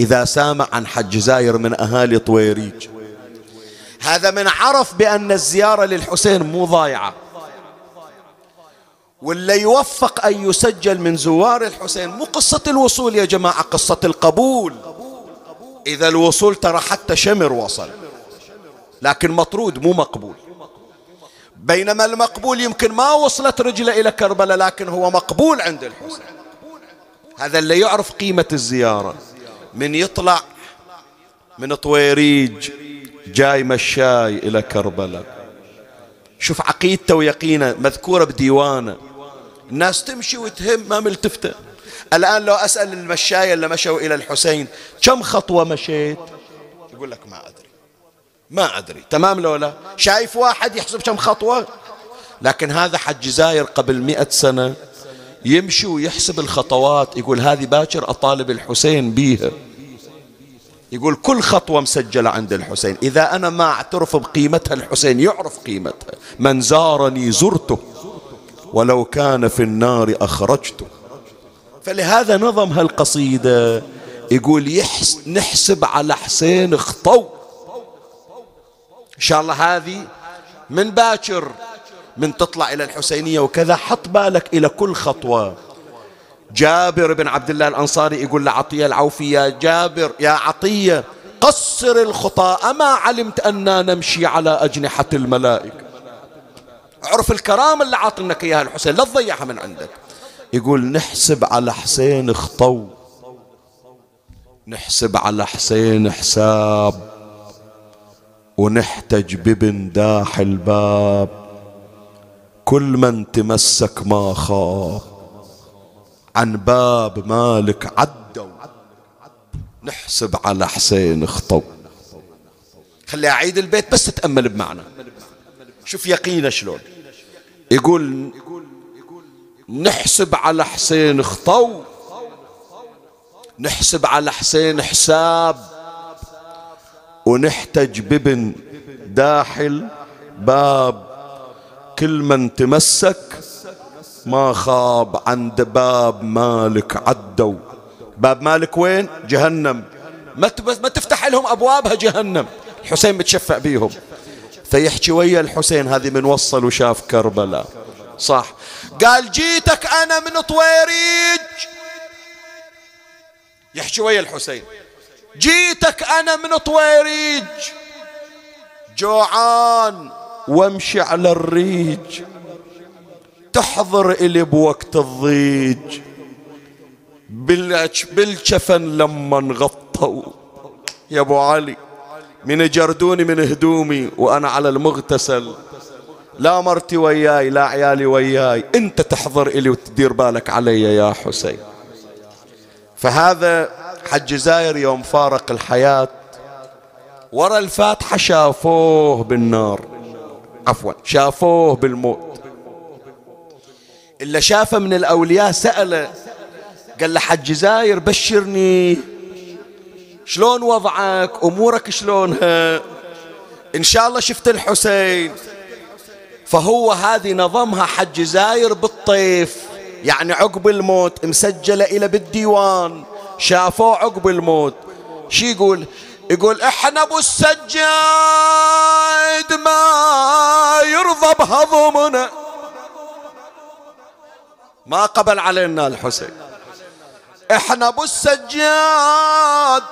إذا سامع عن حج زاير من أهالي طويريج. هذا من عرف بأن الزيارة للحسين مو ضايعة. واللي يوفق أن يسجل من زوار الحسين مو قصة الوصول يا جماعة قصة القبول. إذا الوصول ترى حتى شمر وصل لكن مطرود مو مقبول. بينما المقبول يمكن ما وصلت رجله إلى كربلاء لكن هو مقبول عند الحسين. هذا اللي يعرف قيمة الزيارة. من يطلع من طويريج جاي مشاي إلى كربلاء. شوف عقيدته ويقينه مذكورة بديوانه. الناس تمشي وتهم ما ملتفتة الآن لو أسأل المشاية اللي مشوا إلى الحسين كم خطوة مشيت؟ يقول لك ما أدري. ما أدري. تمام لو لا؟ شايف واحد يحسب كم خطوة؟ لكن هذا حج زاير قبل مئة سنة. يمشي ويحسب الخطوات يقول هذه باكر أطالب الحسين بيها. يقول كل خطوة مسجلة عند الحسين إذا أنا ما أعترف بقيمتها الحسين يعرف قيمتها. من زارني زرته ولو كان في النار أخرجته. فلهذا نظم هالقصيدة يقول يحس نحسب على حسين خطو إن شاء الله هذه من باكر. من تطلع إلى الحسينية وكذا حط بالك إلى كل خطوة. جابر بن عبد الله الأنصاري يقول لعطية العوفي يا جابر يا عطية قصر الخطى أما علمت أننا نمشي على أجنحة الملائكة. عرف الكرامة اللي عاطنك إياها الحسين لا تضيعها من عندك. يقول نحسب على حسين خطو نحسب على حسين حساب. ونحتج بابن داح الباب. كل من تمسك ما خاب عن باب مالك عدوا. نحسب على حسين خطو خلي أعيد البيت بس تتأمل بمعنى. شوف يقينه شلون. يقول نحسب على حسين خطو نحسب على حسين حساب. ونحتج بابن داحل باب كل من تمسك ما خاب عند باب مالك عدوا. باب مالك وين? جهنم. ما ما تفتح لهم أبوابها جهنم. الحسين متشفع بيهم. فيحكي ويا الحسين هذه من وصل وشاف كربلاء. صح. قال جيتك أنا من طويريج. يحكي ويا الحسين. جيتك أنا من طويريج. جوعان. وامشي على الريج. تحضر إلي بوقت الضيج. بالجفن لما انغطوا. يا أبو علي من جردوني من هدومي وأنا على المغتسل. لا مرتي وياي لا عيالي وياي. أنت تحضر إلي وتدير بالك علي يا حسين. فهذا حج زاير يوم فارق الحياة. ورا الفاتحة شافوه بالنار. عفوا. شافوه بالموت. إلا شافه من الأولياء سأله قال له حج زاير بشرني. شلون وضعك؟ أمورك شلونها؟ إن شاء الله شفت الحسين. فهو هذه نظمها حج زاير بالطيف. يعني عقب الموت مسجلة إلى بالديوان. شافوه عقب الموت. شي يقول؟ يقول إحنا ابو السجاد ما يرضى بهضمنا. ما قبل علينا الحسين. إحنا ابو السجاد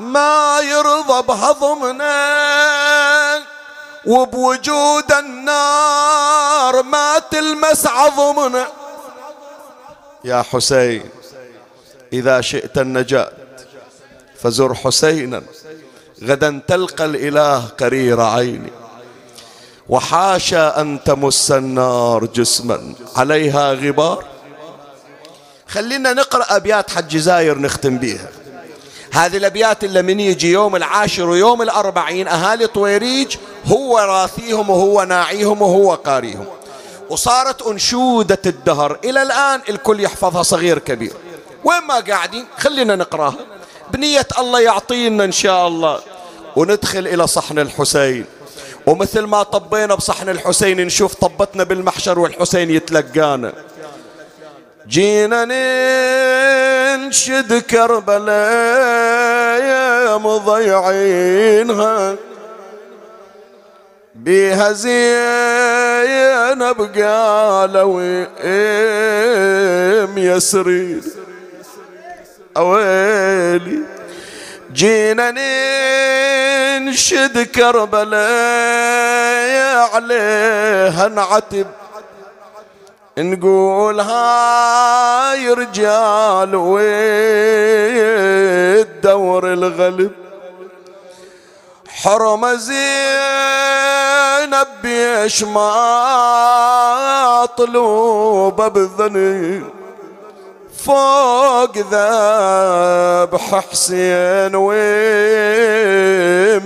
ما يرضى بهضمنا. وبوجود النار ما تلمس عظمنا. يا حسين إذا شئت النجاة. فزر حسينا. غدا تلقى الإله قرير عيني. وحاشا أن تمس النار جسما. عليها غبار. خلينا نقرأ أبيات حج زاير نختم بيها. هذه الأبيات اللي من يجي يوم العاشر ويوم الأربعين أهالي طويريج هو راثيهم وهو ناعيهم وهو قاريهم. وصارت أنشودة الدهر. إلى الآن الكل يحفظها صغير كبير. وين ما قاعدين خلينا نقراها. بنية الله يعطينا إن شاء الله. وندخل إلى صحن الحسين. ومثل ما طبينا بصحن الحسين نشوف طبتنا بالمحشر والحسين يتلقانا. جينا ننشد كربلاء مضيعينها. بيها زينب قالوا يسرين اويلي جينا ننشد كربلاء عليها نعتب. نقول هاي رجال والدور الغلب. حرم زينب بيش ما طلوب بذني فوق ذبح حسين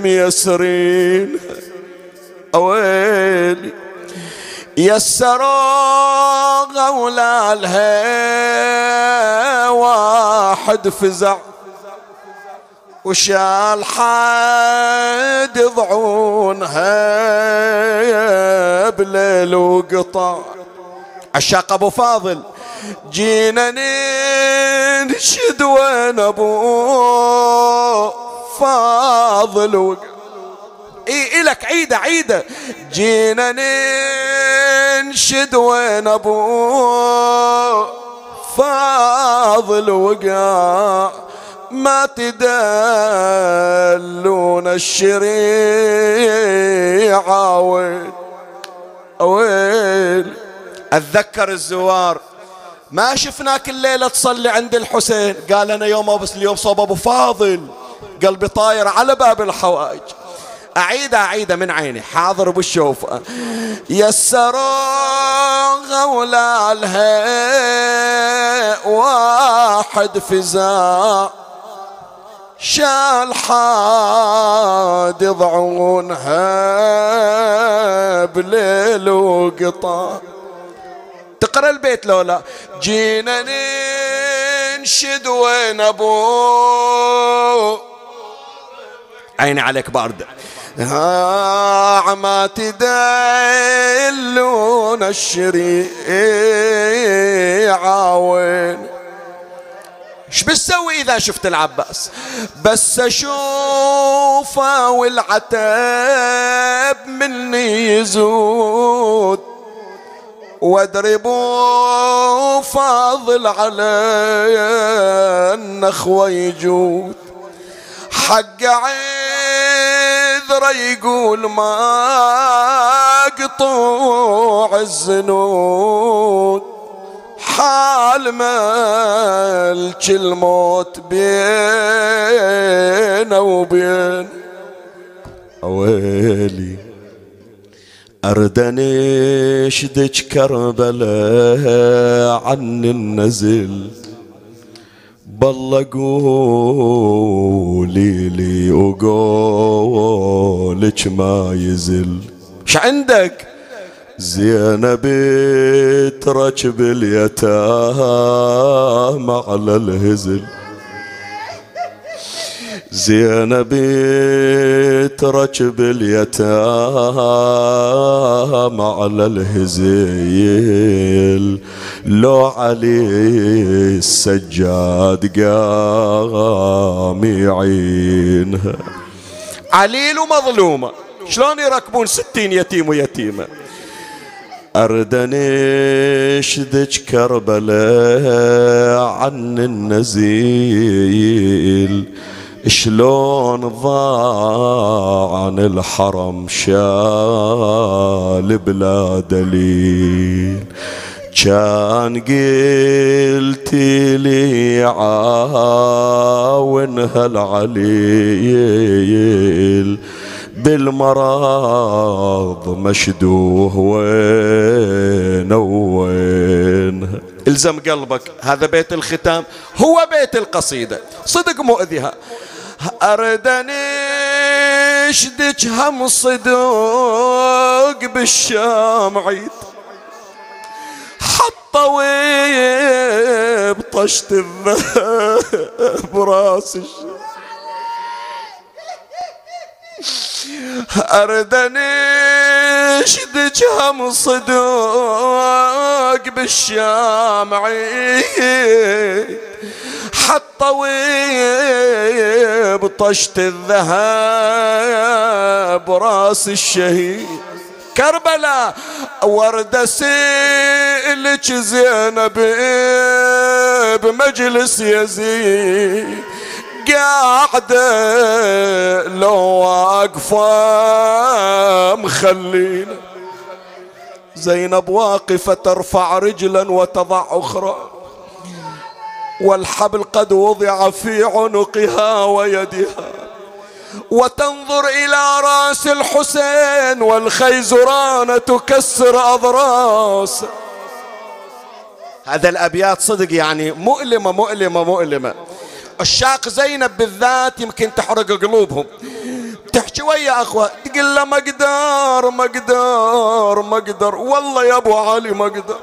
وميسرين اويلي يسروا غولا الهي واحد فزع. وشال حد ضعونها بليل وقطع. عشاق أبو فاضل. جينا ننشد وين أبو فاضل. وقطع إي الك عيدة عيدة. جينا ننشد وين أبو فاضل. وقع ما تدلون الشريعة وين وين. أتذكر الزوار. ما شفناك الليلة تصلي عند الحسين. قال أنا يوم بس اليوم صوب أبو فاضل. قلبي طاير على باب الحوائج. أعيد أعيد من عيني. حاضر بالشوف يسروا غولا الهي واحد فزاع شال حاد ضعونها بليل وقطع تقرا البيت لولا. جينا ننشد وين أبو؟ عيني عليك بارده ها ما تدلون الشريعة وين؟ إيش بتسوي إذا شفت العباس؟ بس أشوفه والعتاب مني يزود. واضربوا فاضل علي النخوة يجود حق عذره يقول ما قطوع الزنود. حال ملك الموت بينه وبين ويلي أردنيش دج كربلاء عن النزل. بالله قولي لي وقولك ما يزل. ش عندك؟ زينب تركب اليتامى على الهزل. زينب تركب اليتامى على الهزيل. لو علي السجاد قام يعينها عليل ومظلومة شلون يركبون ستين يتيم ويتيمة أردنيش دج كربلاء عن النزيل. شلون ضاع عن الحرم شال بلا دليل كان قلت لي عاون هالعليل بالمرض مشدوه وين وين؟ إلزم قلبك هذا بيت الختام هو بيت القصيدة صدق مؤذيها. أردني اشدك هم صدق بالشام عيد طويب طشت الذهب راس أردنيش دجهم صدوق بالشامعي حطوي طشت الذهب راس الشهيد. كربلاء ورد سيلك زينب بمجلس يزيد. قاعدة لو واقفة مخلينا. زينب واقفة ترفع رجلا وتضع أخرى. والحبل قد وضع في عنقها ويدها. وتنظر إلى رأس الحسين والخيزران تكسر أضراس. هذا الأبيات صدق يعني مؤلمة مؤلمة مؤلمة. الشاق زينب بالذات يمكن تحرق قلوبهم. تحكي ويا أخوة تقول له أقدر ما أقدر والله يا أبو علي ما أقدر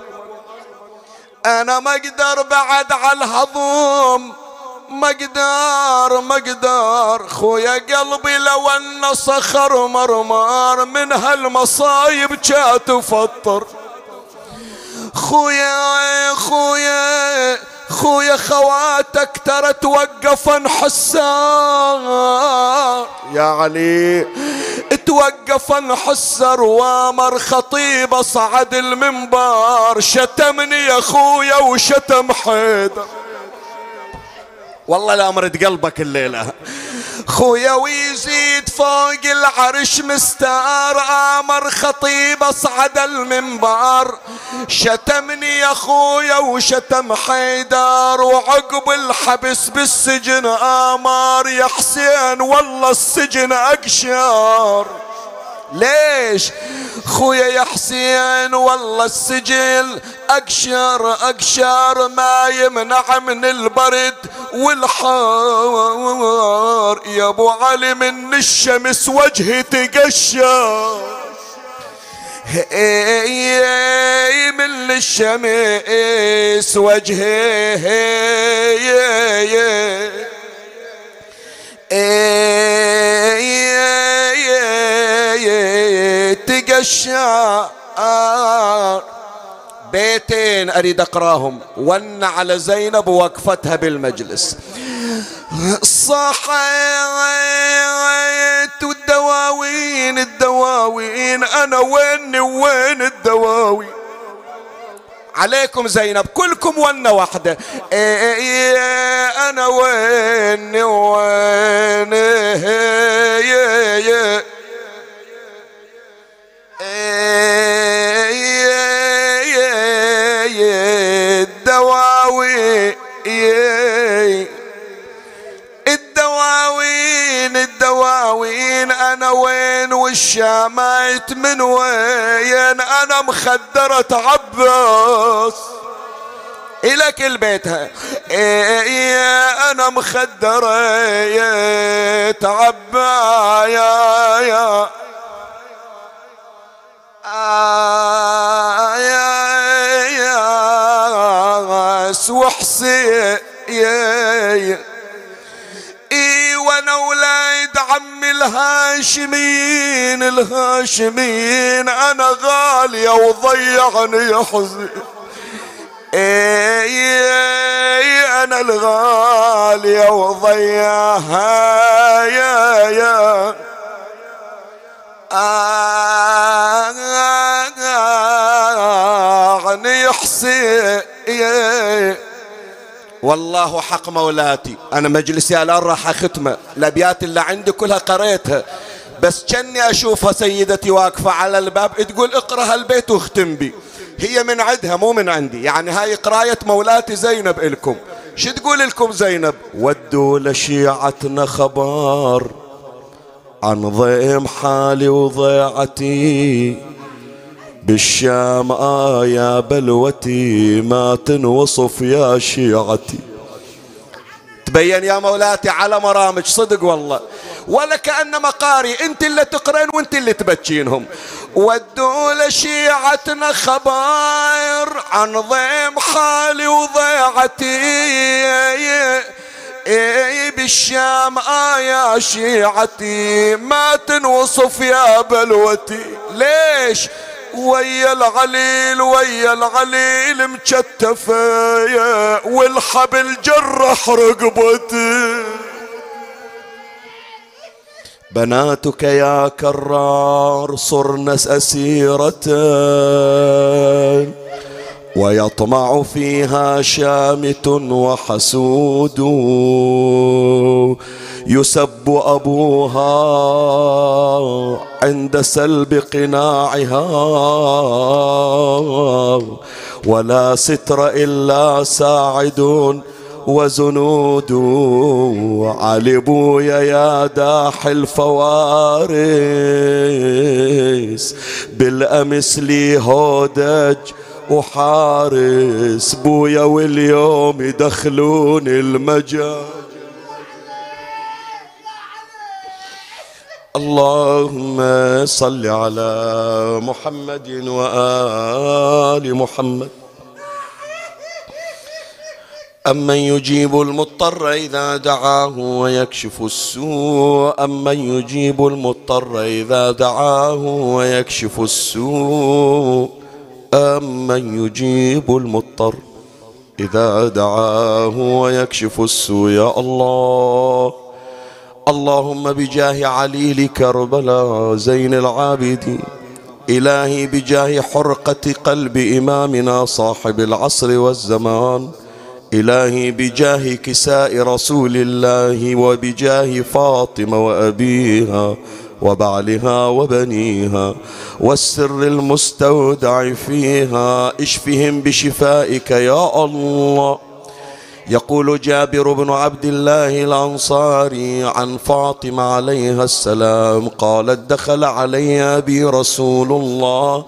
أنا ما أقدر بعد على الهضوم ما أقدر ما أقدر. خويا قلبي لو أن صخر مرمار من هالمصايب جات فطر خويا خويا خويا خواتك ترى توقفن حسار يا علي توقفن حسر وامر خطيب صعد المنبر. شتمني يا خويا وشتم حيدر. والله لا مرد قلبك الليلة. خويا ويزيد فوق العرش مستار آمر خطيب أصعد المنبر. شتمني يا خويا وشتم حيدر وعقب الحبس بالسجن أمر يا حسين والله السجن أقشار. ليش؟ خويا يا حسين والله السجل اقشر اقشر ما يمنع من البرد والحار. يا أبو علي من الشمس وجهي تقشر. من الشمس وجهي. تقشر بيتين اريد اقراهم ون على زينب ووقفتها بالمجلس صحيت والدواوين الدواوين أنا وين وين الدواوين عليكم زينب كلكم ونة واحدة إيه إيه أنا وين وين إيه الدواوين الدواوين الدواوين أنا وين والشامات من وين؟ أنا مخدرة عباس. إلك البيت إيه أنا مخدرة عبايا آياس وحسين اي وأنا ولاد عم الهاشمين الهاشمين أنا غالية وضيعني حزين اي أنا الغالية وضيعها يا يا عني حسين والله حق مولاتي. أنا مجلسي الان راح أختمه. الأبيات اللي عندي كلها قريتها. بس كني أشوفها سيدتي واقفة على الباب تقول اقرأ هالبيت واختم بي. هي من عندها مو من عندي. يعني هاي قراية مولاتي زينب إلكم. شو تقول لكم زينب؟ ودوا لشيعتنا خبر عن ضيم حالي وضيعتي. بالشام آه يا بلوتي ما تنوصف يا شيعتي. تبين يا مولاتي على مرامج صدق والله. ولا كأن مقاري انت اللي تقرين وانت اللي تبكينهم ودوا لشيعتنا خباير عن ضيم حالي وضيعتي. بالشام آيا شيعتي. ما تنوصف يا بلوتي. ليش؟ ويا العليل ويا العليل مكتفة والحبل جرح رقبتي. بناتك يا كرار صرن أسيرة ويطمع فيها شامت وحسود. يسب أبوها عند سلب قناعها. ولا ستر إلا ساعد وزنود. علي بويا يا داح الفوارس بالأمس لي هودج وحارس. بويا واليوم يدخلون المجال اللهم صل على محمد وآل محمد. أمن يجيب المضطر إذا دعاه ويكشف السوء. أمن يجيب المضطر إذا دعاه ويكشف السوء. أمن يجيب المضطر إذا دعاه ويكشف السوء. يا الله اللهم بجاه علي لكربلاء زين العابدين إلهي بجاه حرقة قلب إمامنا صاحب العصر والزمان. إلهي بجاه كساء رسول الله وبجاه فاطمة وأبيها وبعلها وبنيها. والسر المستودع فيها اشفهم بشفائك يا الله. يقول جابر بن عبد الله الأنصاري عن فاطمة عليها السلام قالت دخل علي أبي رسول الله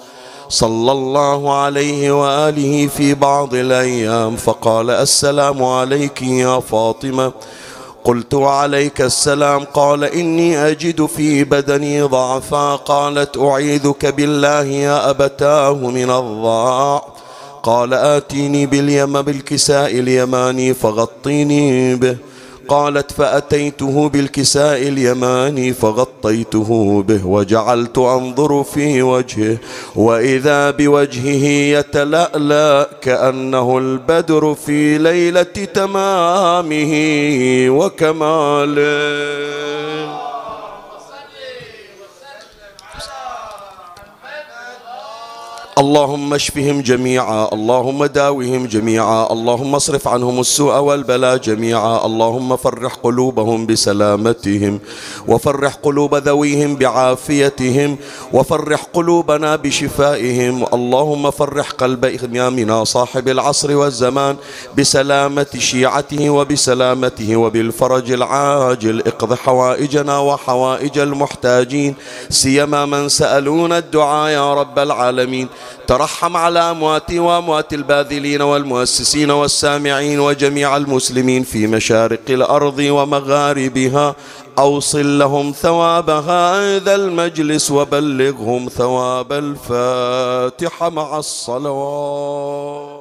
صلى الله عليه وآله في بعض الأيام فقال السلام عليك يا فاطمة. قلت وعليك السلام. قال إني أجد في بدني ضعفا. قالت أعيذك بالله يا أبتاه من الضعف قال آتيني باليم بالكساء اليماني فغطيني به. قالت فأتيته بالكساء اليماني فغطيته به وجعلت أنظر في وجهه وإذا بوجهه يتلألأ كأنه البدر في ليلة تمامه وكماله. اللهم اشفهم جميعا اللهم داوهم جميعا اللهم اصرف عنهم السوء والبلاء جميعا اللهم فرح قلوبهم بسلامتهم وفرح قلوب ذويهم بعافيتهم وفرح قلوبنا بشفائهم اللهم فرح قلب إمامنا صاحب العصر والزمان بسلامة شيعته وبسلامته وبالفرج العاجل اقض حوائجنا وحوائج المحتاجين سيما من سألون الدعاء يا رب العالمين. ترحم على أمواتي وأموات الباذلين والمؤسسين والسامعين وجميع المسلمين في مشارق الأرض ومغاربها. أوصل لهم ثواب هذا المجلس وبلغهم ثواب الفاتحة مع الصلوات.